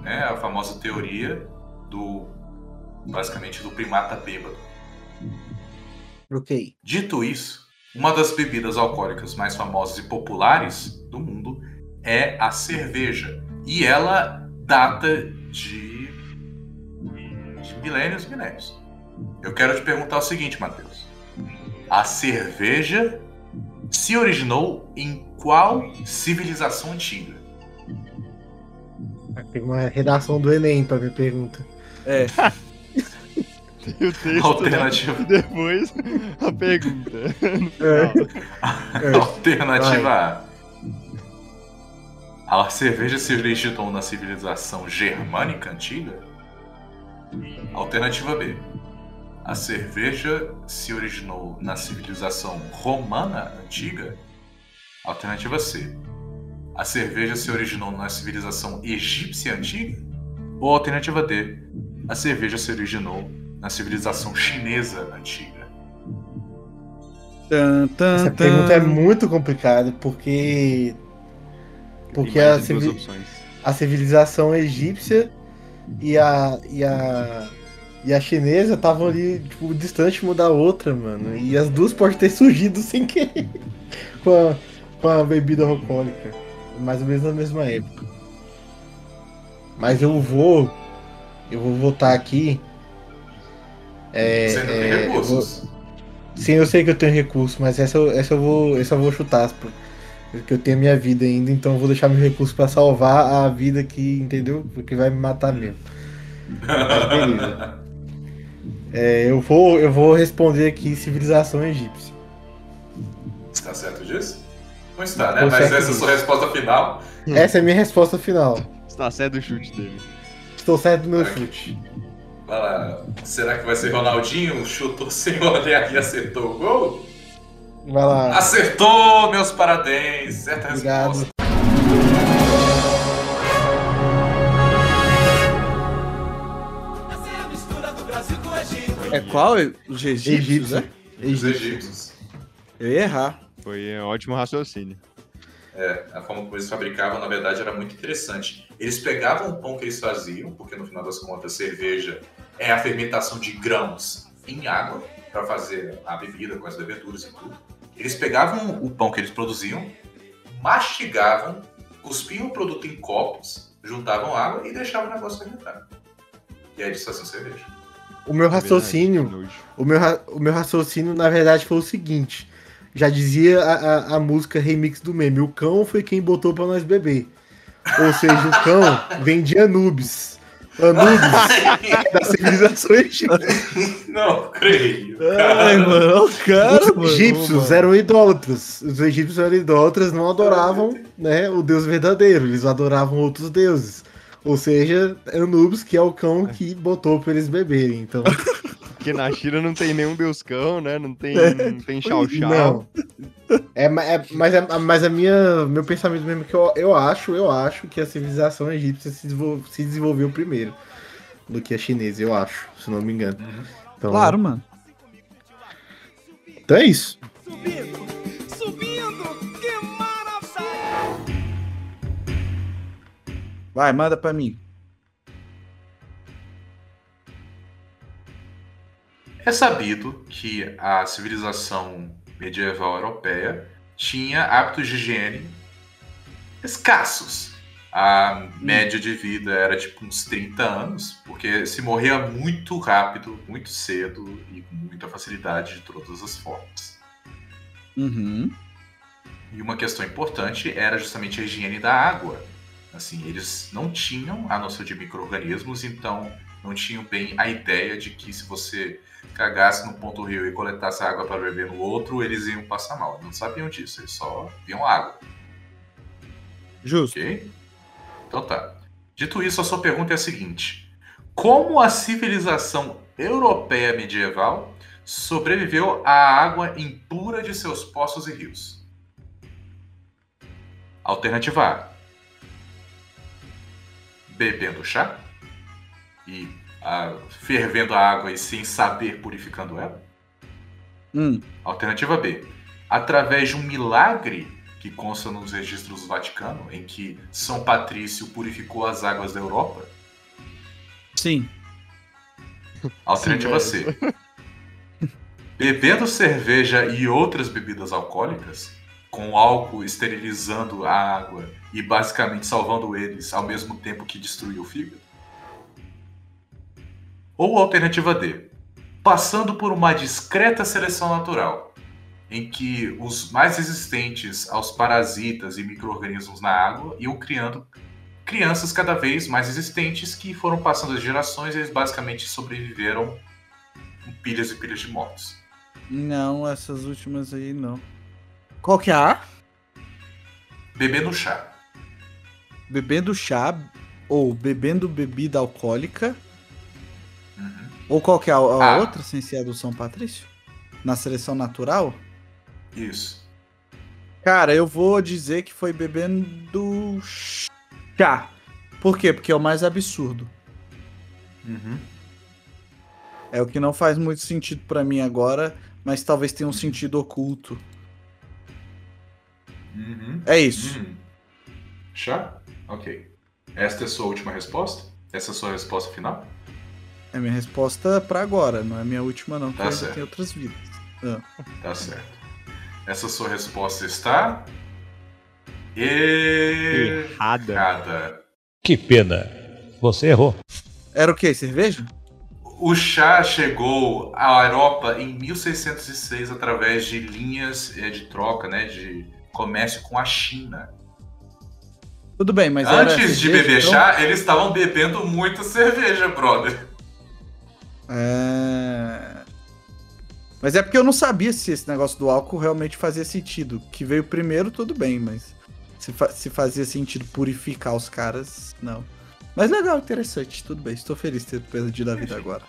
Né? A famosa teoria do, basicamente, do primata bêbado. Ok. Dito isso, uma das bebidas alcoólicas mais famosas e populares do mundo é a cerveja. E ela data de, de milênios e milênios. Eu quero te perguntar o seguinte, Matheus. A cerveja se originou em qual civilização antiga? Tem uma redação do Enem pra minha pergunta. É. Tem <laughs> o texto né? Alternativa, e <laughs> depois a pergunta. Final. É. <laughs> alternativa A. A cerveja se originou na civilização germânica antiga? Alternativa B. A cerveja se originou na civilização romana antiga? Alternativa C. A cerveja se originou na civilização egípcia antiga? Ou alternativa D. A cerveja se originou na civilização chinesa antiga? Tan, tan, Essa pergunta é muito complicada porque. Porque a, a civilização egípcia e a. e a. e a chinesa estavam ali, tipo, distante uma da outra, mano. E as duas podem ter surgido sem querer <laughs> com a, com a bebida alcoólica. Mais ou menos na mesma época. Mas eu vou. Eu vou votar aqui. É, Você não tem é, eu vou- recursos. Sim, eu sei que eu tenho recurso, mas essa, eu- essa eu vou, essa eu vou chutar, porque eu tenho minha vida ainda, então eu vou deixar meu recurso pra salvar a vida que, entendeu? Porque vai me matar mesmo. Mas beleza. É, eu vou, eu vou responder aqui civilização egípcia. Está certo disso? Não está, né? Mas essa é a sua resposta final. Essa é a minha resposta final. Está certo o chute dele. Estou certo do meu chute. Vai lá. Será que vai ser Ronaldinho? Chutou sem olhar e acertou o gol? Vai lá. Acertou, meus parabéns. Certa Obrigado. resposta. É qual? Os egípcios, Egípcio. né? Os egípcios. Eu ia errar. Foi um ótimo raciocínio. É, a forma como eles fabricavam, na verdade, era muito interessante. Eles pegavam o pão que eles faziam, porque no final das contas, cerveja é a fermentação de grãos em água para fazer a bebida com as leveduras e tudo. Eles pegavam o pão que eles produziam, mastigavam, cuspiam o produto em copos, juntavam água e deixavam o negócio fermentar. E aí eles faziam cerveja. O meu É verdade, raciocínio, que nojo. o meu, o meu raciocínio, na verdade, foi o seguinte. Já dizia a, a, a música remix do meme. O cão foi quem botou pra nós beber. Ou seja, o cão vem de Anubis. Anubis <laughs> da civilização egípcia. Não, creio. Ai, mano, o cara, Os egípcios eram idólatras. Os egípcios eram idólatras, não adoravam né, o deus verdadeiro. Eles adoravam outros deuses. Ou seja, Anubis, que é o cão que botou pra eles beberem. Então, <laughs> Porque na China não tem nenhum deus cão, né? Não tem, É. não tem chau chau. Não. É, é- mas, é, mas a minha, meu pensamento mesmo é que eu, eu acho, eu acho que a civilização egípcia se, desenvol- se desenvolveu primeiro do que a chinesa, eu acho, se não me engano. Então, Claro, mano. Então é isso. Vai, manda pra mim. É sabido que a civilização medieval europeia tinha hábitos de higiene escassos. A média de vida era tipo uns 30 anos, porque se morria muito rápido, muito cedo e com muita facilidade de todas as formas. Uhum. E uma questão importante era justamente a higiene da água. Assim, eles não tinham a noção de micro-organismos, então não tinham bem a ideia de que se você cagasse no ponto do rio e coletasse água para beber no outro, eles iam passar mal. Não sabiam disso, eles só viam água, Justo. ok? Então tá. Dito isso, a sua pergunta é a seguinte: Como a civilização europeia medieval sobreviveu à água impura de seus poços e rios? Alternativa A: Bebendo chá e ah, fervendo a água e sem saber purificando ela. Hum. Alternativa B. Através de um milagre que consta nos registros do Vaticano, em que São Patrício purificou as águas da Europa. Sim. Alternativa Sim, C. <laughs> Bebendo cerveja e outras bebidas alcoólicas, com álcool esterilizando a água e basicamente salvando eles ao mesmo tempo que destruiu o fígado. Ou alternativa D. Passando por uma discreta seleção natural, em que os mais resistentes aos parasitas e micro-organismos na água iam criando crianças cada vez mais resistentes que foram passando as gerações e eles basicamente sobreviveram com pilhas e pilhas de mortos. Não, essas últimas aí não. Qual que é a? Bebendo chá. Bebendo chá ou bebendo bebida alcoólica. Uhum. Ou qual que é a, a Ah. outra, sem ser a do São Patrício? Na seleção natural? Isso. Cara, eu vou dizer que foi bebendo chá. Por quê? Porque é o mais absurdo. Uhum. É o que não faz muito sentido pra mim agora, mas talvez tenha um sentido oculto. Uhum. É isso. Uhum. Chá? Ok. Esta é a sua última resposta? Essa é a sua resposta final? É minha resposta pra agora, não é minha última não, porque Tá eu ainda certo. tem outras vidas. Tá certo. Essa sua resposta está Errada. Errada. Que pena. Você errou. Era o quê? Cerveja? O chá chegou à Europa em 1606 através de linhas eh, de troca, né, de comércio com a China. Tudo bem, mas era Antes de cerveja, beber então? chá, eles estavam bebendo muita cerveja, brother. É... Mas é porque eu não sabia se esse negócio do álcool realmente fazia sentido. Que veio primeiro, tudo bem, mas se, fa- se fazia sentido purificar os caras, não. Mas legal, interessante, tudo bem. Estou feliz de ter perdido a vida agora.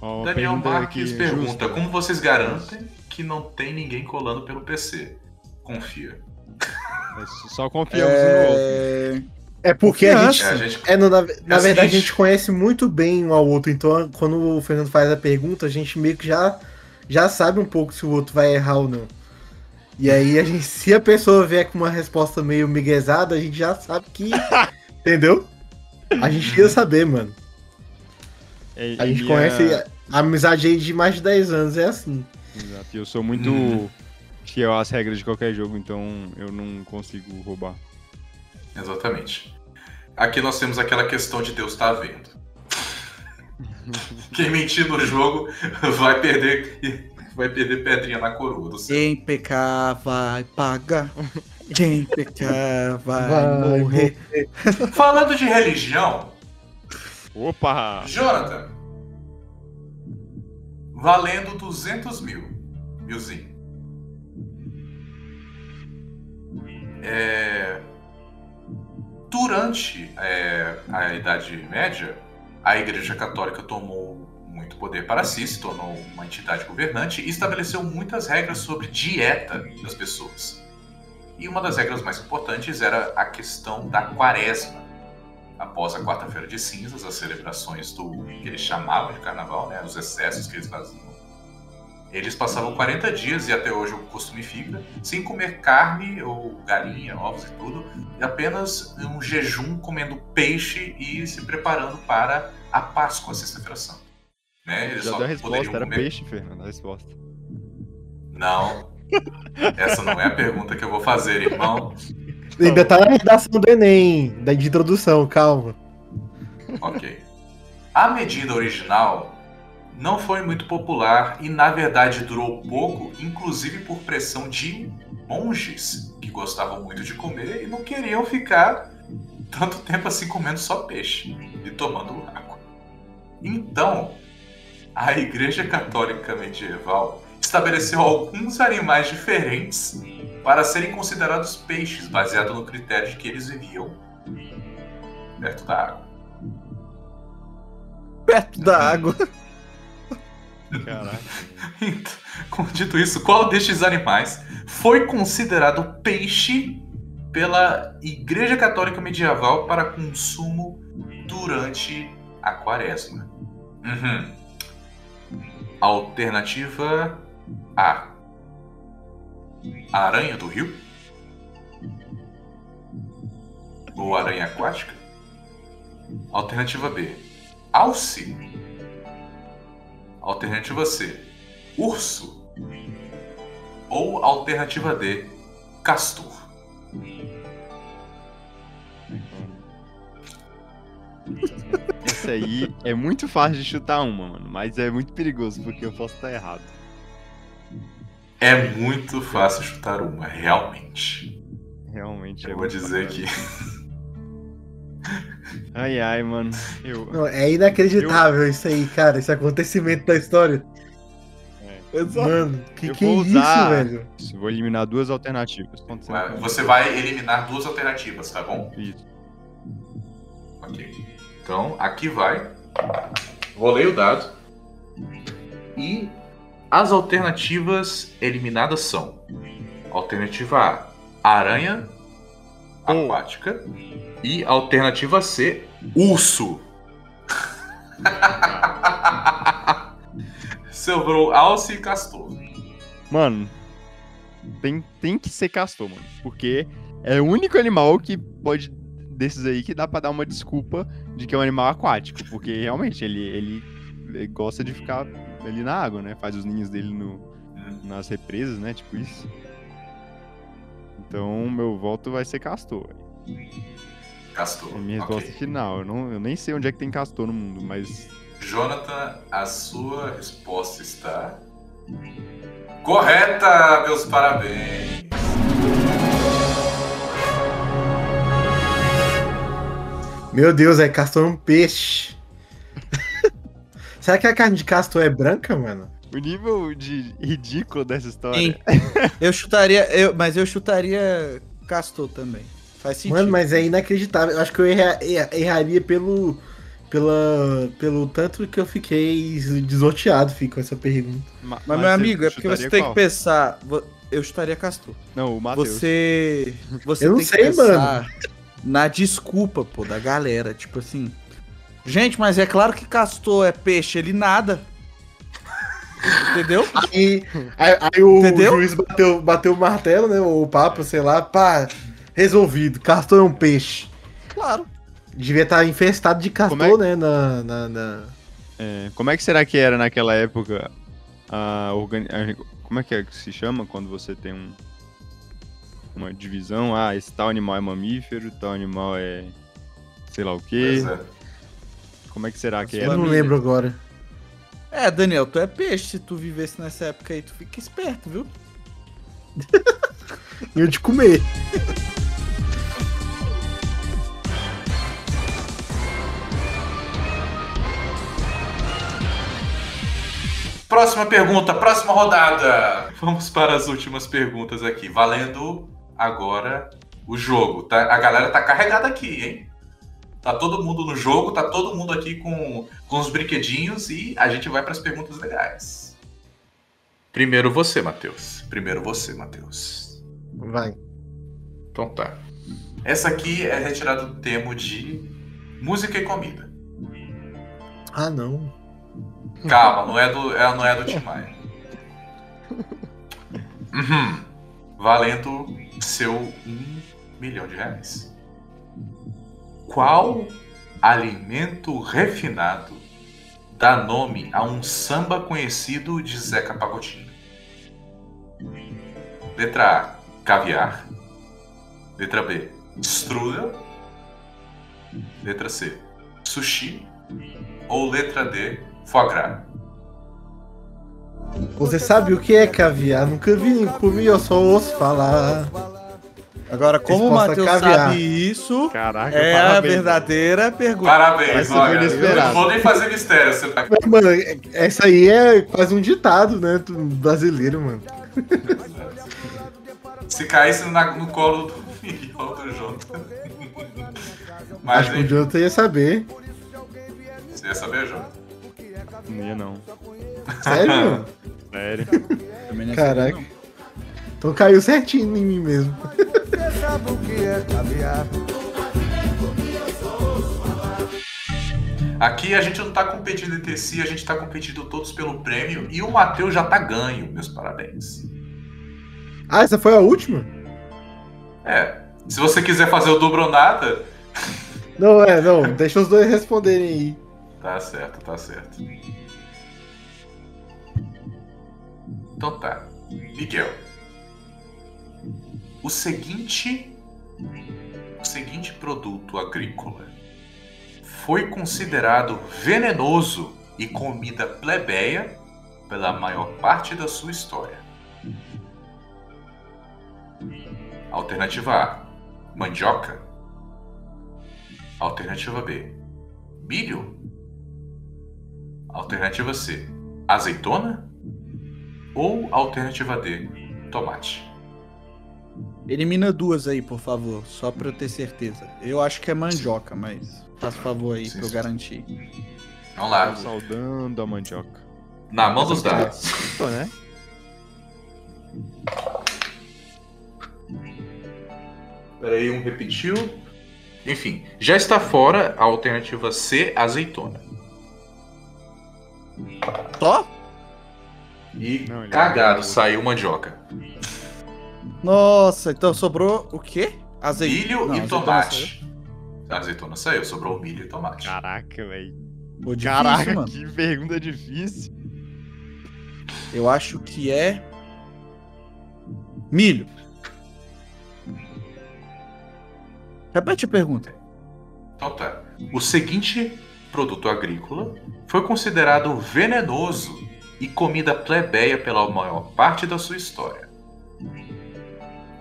Uma Daniel pergunta Marques aqui pergunta. Como vocês garantem que não tem ninguém colando pelo PC? Confia. É, Só confiamos um no outro. É... É porque a gente. É, a gente É, no- na, na o verdade, seguinte. a gente conhece muito bem um ao outro. Então, quando o Fernando faz a pergunta, a gente meio que já, já sabe um pouco se o outro vai errar ou não. E aí, a gente, se a pessoa vier com uma resposta meio miguezada, a gente já sabe que. <laughs> entendeu? A gente ia saber, mano. É, A gente conhece a amizade aí de mais de 10 anos, é assim. Exato. e Eu sou muito Hum. fiel às regras de qualquer jogo, então eu não consigo roubar. Exatamente. Aqui nós temos aquela questão de Deus tá vendo. Quem mentir no jogo vai perder vai perder pedrinha na coroa do céu. Quem pecar vai pagar. Quem pecar vai, Vai morrer. Falando de religião, Opa! Jonathan, valendo 200 mil, milzinho. É, durante é, a Idade Média, a Igreja Católica tomou muito poder para si, se tornou uma entidade governante e estabeleceu muitas regras sobre dieta das pessoas. E uma das regras mais importantes era a questão da quaresma após a quarta-feira de cinzas, as celebrações do que eles chamavam de carnaval, né, os excessos que eles faziam. Eles passavam 40 dias, e até hoje o costume fica, sem comer carne ou galinha, ovos e tudo, e apenas um jejum comendo peixe e se preparando para a Páscoa, a Sexta-feira Santa. Né? Eles Já só deu a resposta, era comer- peixe, Fernando, a resposta. Não. Essa não é a pergunta que eu vou fazer, irmão. Ainda tá na redação do Enem, da de introdução, calma. Ok. A medida original não foi muito popular e, na verdade, durou pouco, inclusive por pressão de monges que gostavam muito de comer e não queriam ficar tanto tempo assim comendo só peixe e tomando água. Então, a Igreja Católica Medieval estabeleceu alguns animais diferentes para serem considerados peixes, baseado no critério de que eles viviam perto da água. Perto da água. <laughs> Caraca. <laughs> Então, dito isso, qual destes animais foi considerado peixe pela Igreja Católica Medieval para consumo durante a quaresma? Uhum. Alternativa A. A aranha do rio? Ou aranha aquática? Alternativa B. Alce? Alternativa C. Urso. Ou alternativa D. Castor. Esse aí é muito fácil de chutar uma, mano, mas é muito perigoso porque eu posso estar errado. É muito fácil chutar uma, realmente. Realmente é Eu vou muito dizer que. Ai, ai, mano. Eu. Não, é inacreditável isso aí, cara, esse acontecimento da história. Exato. Mano, que Eu que é vou isso, usar- velho? Vou eliminar duas alternativas. Você vai eliminar duas alternativas, tá bom? Isso. Ok. Então, aqui vai. Rolei o dado. E as alternativas eliminadas são: Alternativa A, aranha Hum. aquática. E alternativa C, urso. <laughs> Sobrou alce e castor. Mano, tem, tem que ser castor, mano. Porque é o único animal que pode. Desses aí que dá pra dar uma desculpa de que é um animal aquático. Porque realmente ele, ele, ele gosta de ficar ali na água, né? Faz os ninhos dele no, nas represas, né? Tipo isso. Então, meu voto vai ser Castor. Castor. É minha resposta final. Eu, não, eu nem sei onde é que tem Castor no mundo, mas Jonathan, a sua resposta está correta, meus parabéns. Meu Deus, é castor é um peixe. <laughs> Será que a carne de castor é branca, mano? O nível de ridículo dessa história. Hein? Eu chutaria, eu, mas eu chutaria Castor também. Faz sentido. Mano, mas é inacreditável. Eu acho que eu erra- erra- erraria pelo, pela, pelo tanto que eu fiquei desnorteado fico, com essa pergunta. Ma- Mas, meu você amigo, é porque você tem qual? que pensar. Eu chutaria Castor. Não, o Matheus. Você. Você Eu não tem sei, que pensar na desculpa, pô, da galera. Tipo assim. Gente, mas é claro que Castor é peixe, ele nada. Entendeu? Aí, aí, aí o Entendeu? juiz bateu, bateu o martelo, né? Ou o papo, sei lá, pá, resolvido. Castor é um peixe. Claro. Devia estar infestado de castor, Como né? Na, na, na- É, como é que será que era naquela época a organi... Como é que é que se chama quando você tem um... uma divisão? Ah, esse tal animal é mamífero, tal animal é sei lá o quê. Pois é. Como é que será que Eu era? não Família. lembro agora. É, Daniel, tu é peixe. Se tu vivesse nessa época aí, tu fica esperto, viu? <laughs> Eu de comer. Próxima pergunta, próxima rodada. Vamos para as últimas perguntas aqui. Valendo agora o jogo. Tá? A galera tá carregada aqui, hein? Tá todo mundo no jogo, tá todo mundo aqui com, com os brinquedinhos e a gente vai para as perguntas legais. Primeiro você, Matheus. Primeiro você, Matheus. Vai. Então tá. Essa aqui é retirada do termo de música e comida. Ah, não. Calma, não é do, ela não é do Tim Maia. <laughs> Uhum. Valendo seu um milhão de reais. Qual alimento refinado dá nome a um samba conhecido de Zeca Pagodinho? Letra A, caviar. Letra B, strudel. Letra C, sushi. Ou letra D, foie gras. Você sabe o que é caviar? Nunca vi nem comi, eu só ouço falar. Agora, como o Matheus sabe isso, Caraca, é a parabéns. verdadeira pergunta. Parabéns, olha. Não vou nem fazer mistério. Você tá... Mas, Mano, é- essa aí é quase um ditado, né? Brasileiro, mano. Se caísse na- no colo do milhão do Jota. Mas Acho que o Jonathan ia saber. você ia saber, Jota? Não ia não. Sério? <laughs> Sério. Também não Caraca. Então caiu certinho em mim mesmo. Aqui a gente não tá competindo entre si, a gente tá competindo todos pelo prêmio e o Matheus já tá ganho. Meus parabéns. Ah, essa foi a última? É. Se você quiser fazer o dobro ou nada, <laughs> Não, é, não. Deixa os dois responderem aí. tá certo, tá certo. Então tá. Miguel. O seguinte. O seguinte produto agrícola foi considerado venenoso e comida plebeia pela maior parte da sua história. Alternativa A: mandioca. Alternativa B: milho. Alternativa C: azeitona. Ou alternativa D: tomate. Elimina duas aí, por favor, só pra eu ter certeza. Eu acho que é mandioca, mas faz favor aí Sim, pra eu garantir. Vamos lá. Saudando a mandioca. Na mão dos dados. Tô, né? Peraí, um repetiu. Enfim, já está fora a alternativa C, azeitona. Só? E Não, ele cagado, é- saiu mandioca. Nossa, então sobrou o quê? Azeite. Milho Não, e azeitona tomate. A azeitona saiu, sobrou milho e tomate. Caraca, velho. saiu. Caraca, mano. que pergunta difícil. Eu acho que é. Milho. Repete a pergunta. Então tá. O seguinte produto agrícola foi considerado venenoso e comida plebeia pela maior parte da sua história.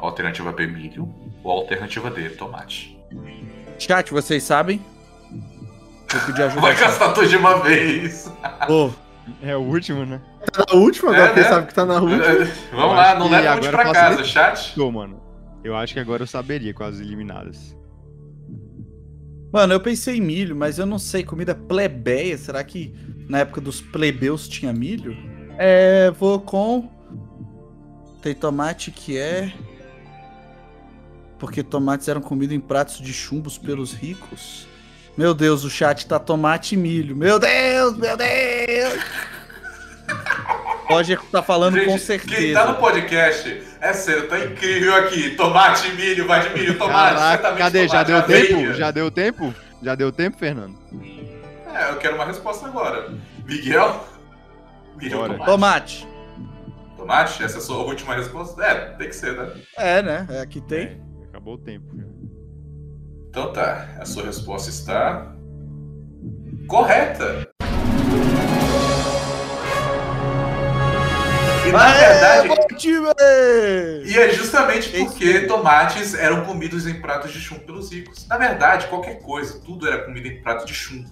Alternativa B, milho. Ou alternativa D, tomate. Chat, vocês sabem? Vou pedir ajuda. Vai gastar tudo de uma vez. Ô, É o último, né? Tá na última, agora É, que ele né? sabe que tá na última. Vamos Eu lá, não leva muito pra casa, chat. Tô, mano. Eu acho que agora eu saberia com as eliminadas. Mano, eu pensei em milho, mas eu não sei. Comida plebeia, será que na época dos plebeus tinha milho? É, vou com. Tem tomate que é. Porque tomates eram comidos em pratos de chumbos pelos ricos. Meu Deus, o chat tá tomate e milho. Meu Deus, meu Deus! Roger tá falando com Gente, certeza. quem tá no podcast, é sério, tá incrível aqui. Tomate, milho, vai de milho, tomate. Caraca, certamente cadê? Já tomate, deu aveia. tempo? Já deu tempo? Já deu tempo, Fernando? É, eu quero uma resposta agora. Miguel? Miguel, Bora. tomate. Tomate. Tomate? Essa é a sua última resposta? É, tem que ser, né? É, né? É, aqui tem. Acabou o tempo. já. Então tá, a sua resposta está. correta. E na verdade, bom time! E é justamente porque tomates eram comidos em pratos de chumbo pelos ricos. Na verdade, qualquer coisa, tudo era comido em prato de chumbo.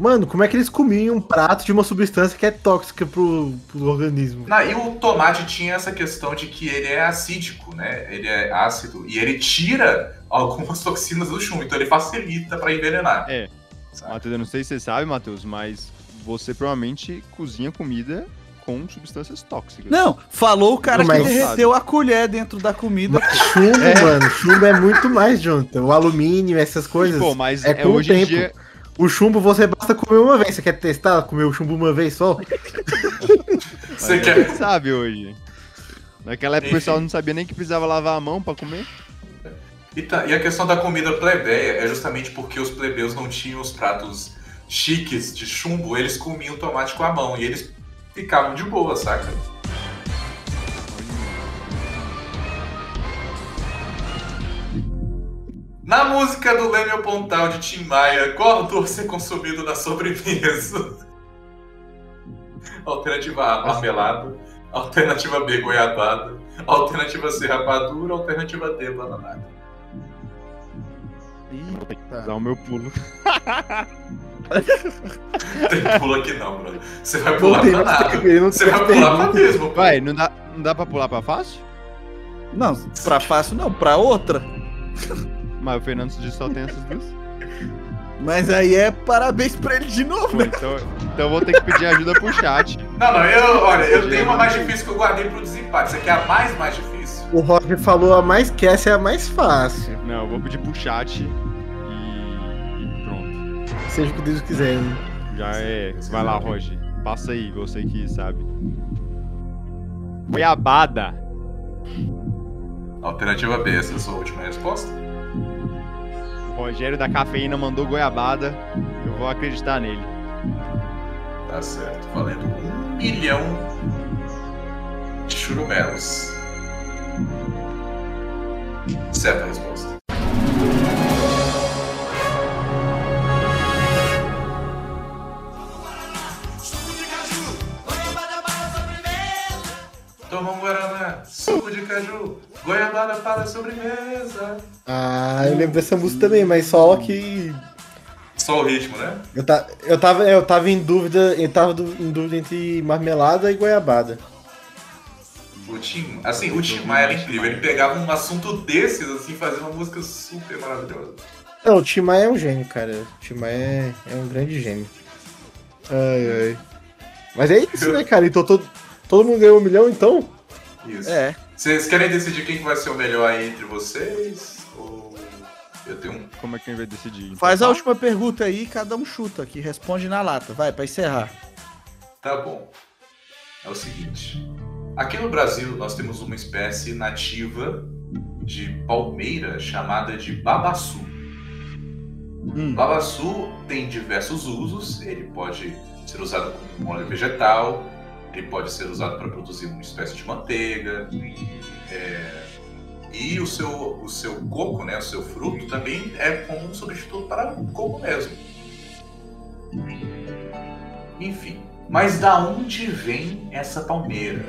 Mano, como é que eles comiam um prato de uma substância que é tóxica pro, pro organismo? Na- e o tomate tinha essa questão de que ele é acídico, né? Ele é ácido e ele tira algumas <laughs> toxinas do chumbo, então ele facilita pra envenenar. É. sabe? Matheus, eu não sei se você sabe, Matheus, mas você provavelmente cozinha comida com substâncias tóxicas. Não, falou o cara Não, mas- que derreteu a colher dentro da comida. Chumbo, mano, chumbo é muito mais, Jonathan. O alumínio, essas coisas. Pô, mas é é, com o hoje em tempo. dia. O chumbo você basta comer uma vez. Você quer testar? Comer o chumbo uma vez só? Você mas quer- sabe hoje. Naquela época o pessoal não sabia nem que precisava lavar a mão pra comer. E, tá- e a questão da comida plebeia é justamente porque os plebeus não tinham os pratos chiques de chumbo, eles comiam tomate com a mão e eles ficavam de boa, saca? Na música do Lêmio Pontal de Tim Maia, qual doce é consumido na sobremesa? <laughs> Alternativa A, marmelada. Alternativa B, goiabada. Alternativa C, rapadura. Alternativa D, bananada. Dá o meu pulo. Tem pulo aqui não, brother. Você vai Não pular tem pra nada. Você vai pular pra mesmo. pô. Vai, não dá, não dá pra pular pra fácil? Não, pra fácil não, pra outra. Mas o Fernando disse só tem essas duas. <laughs> Mas aí é parabéns pra ele de novo, Pô, né? então, então eu vou ter que pedir ajuda pro chat. Não, não, eu, olha, eu tenho uma mais difícil que eu guardei pro desempate. Você quer a mais mais difícil? O Roger falou a mais que essa é a mais fácil. Não, eu vou pedir pro chat e. e pronto. Seja o que Deus quiser. né? Já é. Vai lá, Roger. Passa aí, você que sabe. Goiabada. Alternativa B, essa é a sua última resposta? Rogério da cafeína mandou goiabada. Eu vou acreditar nele. Tá certo. Valendo um milhão de churumelos. Certa resposta. Toma um Guaraná, suco de caju, goiabada para sobremesa. Ah, eu lembro dessa música também, mas só que. Só o ritmo, né? Eu, ta... eu, tava, eu tava em dúvida. Eu tava em dúvida entre marmelada e goiabada. O Tim, assim, o Tim Maia era incrível. Ele pegava um assunto desses, assim, fazia uma música super maravilhosa. Não, o Tim Maia é um gênio, cara. O Tim Maia é, é um grande gênio. Ai, ai. Mas é isso, né, <laughs> cara? Então todo, todo mundo ganhou um milhão, então? Isso. É. Vocês querem decidir quem que vai ser o melhor aí entre vocês? Ou eu tenho um? Como é que a gente vai decidir? Faz a Então, última pergunta aí, cada um chuta aqui, responde na lata. Vai, pra encerrar. Tá bom. É o seguinte. Aqui no Brasil nós temos uma espécie nativa de palmeira chamada de babaçu. Hum. Babaçu tem diversos usos. Ele pode ser usado como óleo vegetal, ele pode ser usado para produzir uma espécie de manteiga. é, E o seu, o seu coco, né, o seu fruto, também é como um substituto para o coco mesmo. Enfim, mas da onde vem essa palmeira?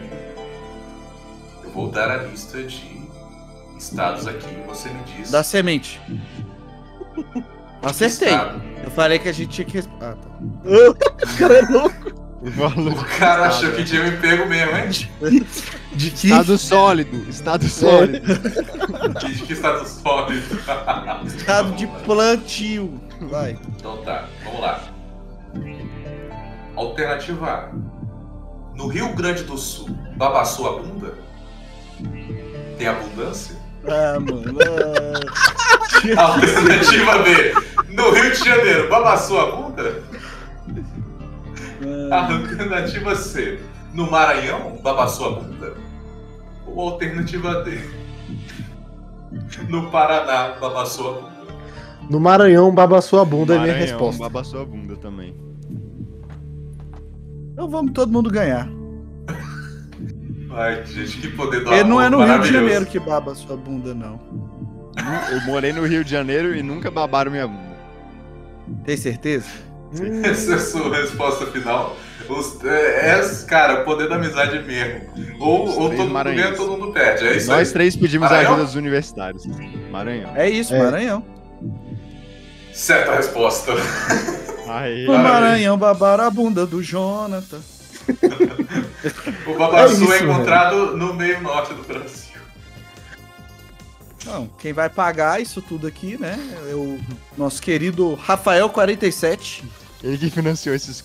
Eu vou dar a lista de estados aqui e você me diz. Da semente. <laughs> Acertei. Estado. Eu falei que a gente tinha que. Ah, tá. <laughs> O cara é louco. O cara achou que tinha me pego mesmo, hein? De que? Estado sólido, estado sólido. De que estado sólido. Estado de plantio. Vai. Então tá, vamos lá. Alternativa A. No Rio Grande do Sul, babaçou a bunda? Tem abundância? Ah, mano. <laughs> Alternativa B. No Rio de Janeiro, babaçou a bunda? Alternativa C. No Maranhão, babaçou a bunda? Ou alternativa D. No Paraná, babaçou a bunda? No Maranhão, babaçou a bunda é minha Maranhão, resposta. Baba sua bunda também. Então vamos todo mundo ganhar. Ai, gente, que poder do Porque não é no Rio de. Janeiro que baba a sua bunda, não. Eu morei no Rio de Janeiro e nunca babaram minha bunda. Tem certeza? Essa é a sua resposta final. Os, é, é, cara, poder da amizade mesmo. Ou, ou todo mundo ganha, todo mundo perde. É isso Nós aí. três pedimos Maranhão? ajuda dos universitários. Maranhão. É isso, É. Maranhão. Certa resposta. Aí, O Maranhão babaram a bunda do Jonathan. <laughs> O Babassu É isso, é, encontrado no meio norte do Brasil. Não, quem vai pagar isso tudo aqui, né? É o nosso querido Rafael47. Ele que financiou esses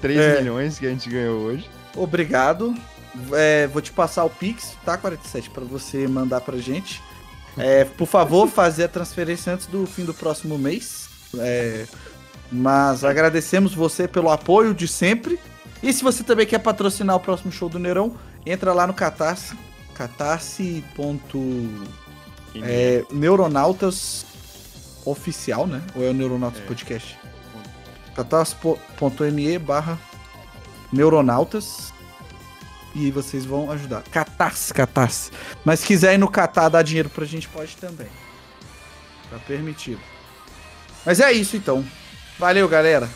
3 É. milhões que a gente ganhou hoje. Obrigado. É, vou te passar o Pix, tá, 47, pra você mandar pra gente. É, por favor, <laughs> fazer a transferência antes do fim do próximo mês. É, mas agradecemos você pelo apoio de sempre. E se você também quer patrocinar o próximo show do Neurão, entra lá no Catarse. Catarse. É, Neuronautas Oficial, né? Ou é o Neuronautas É. Podcast? catarse.me barra Neuronautas e vocês vão ajudar. Catarse, catarse. Mas se quiser ir no Catar dar dinheiro pra gente, pode também. Tá permitido. Mas é isso então. Valeu, galera.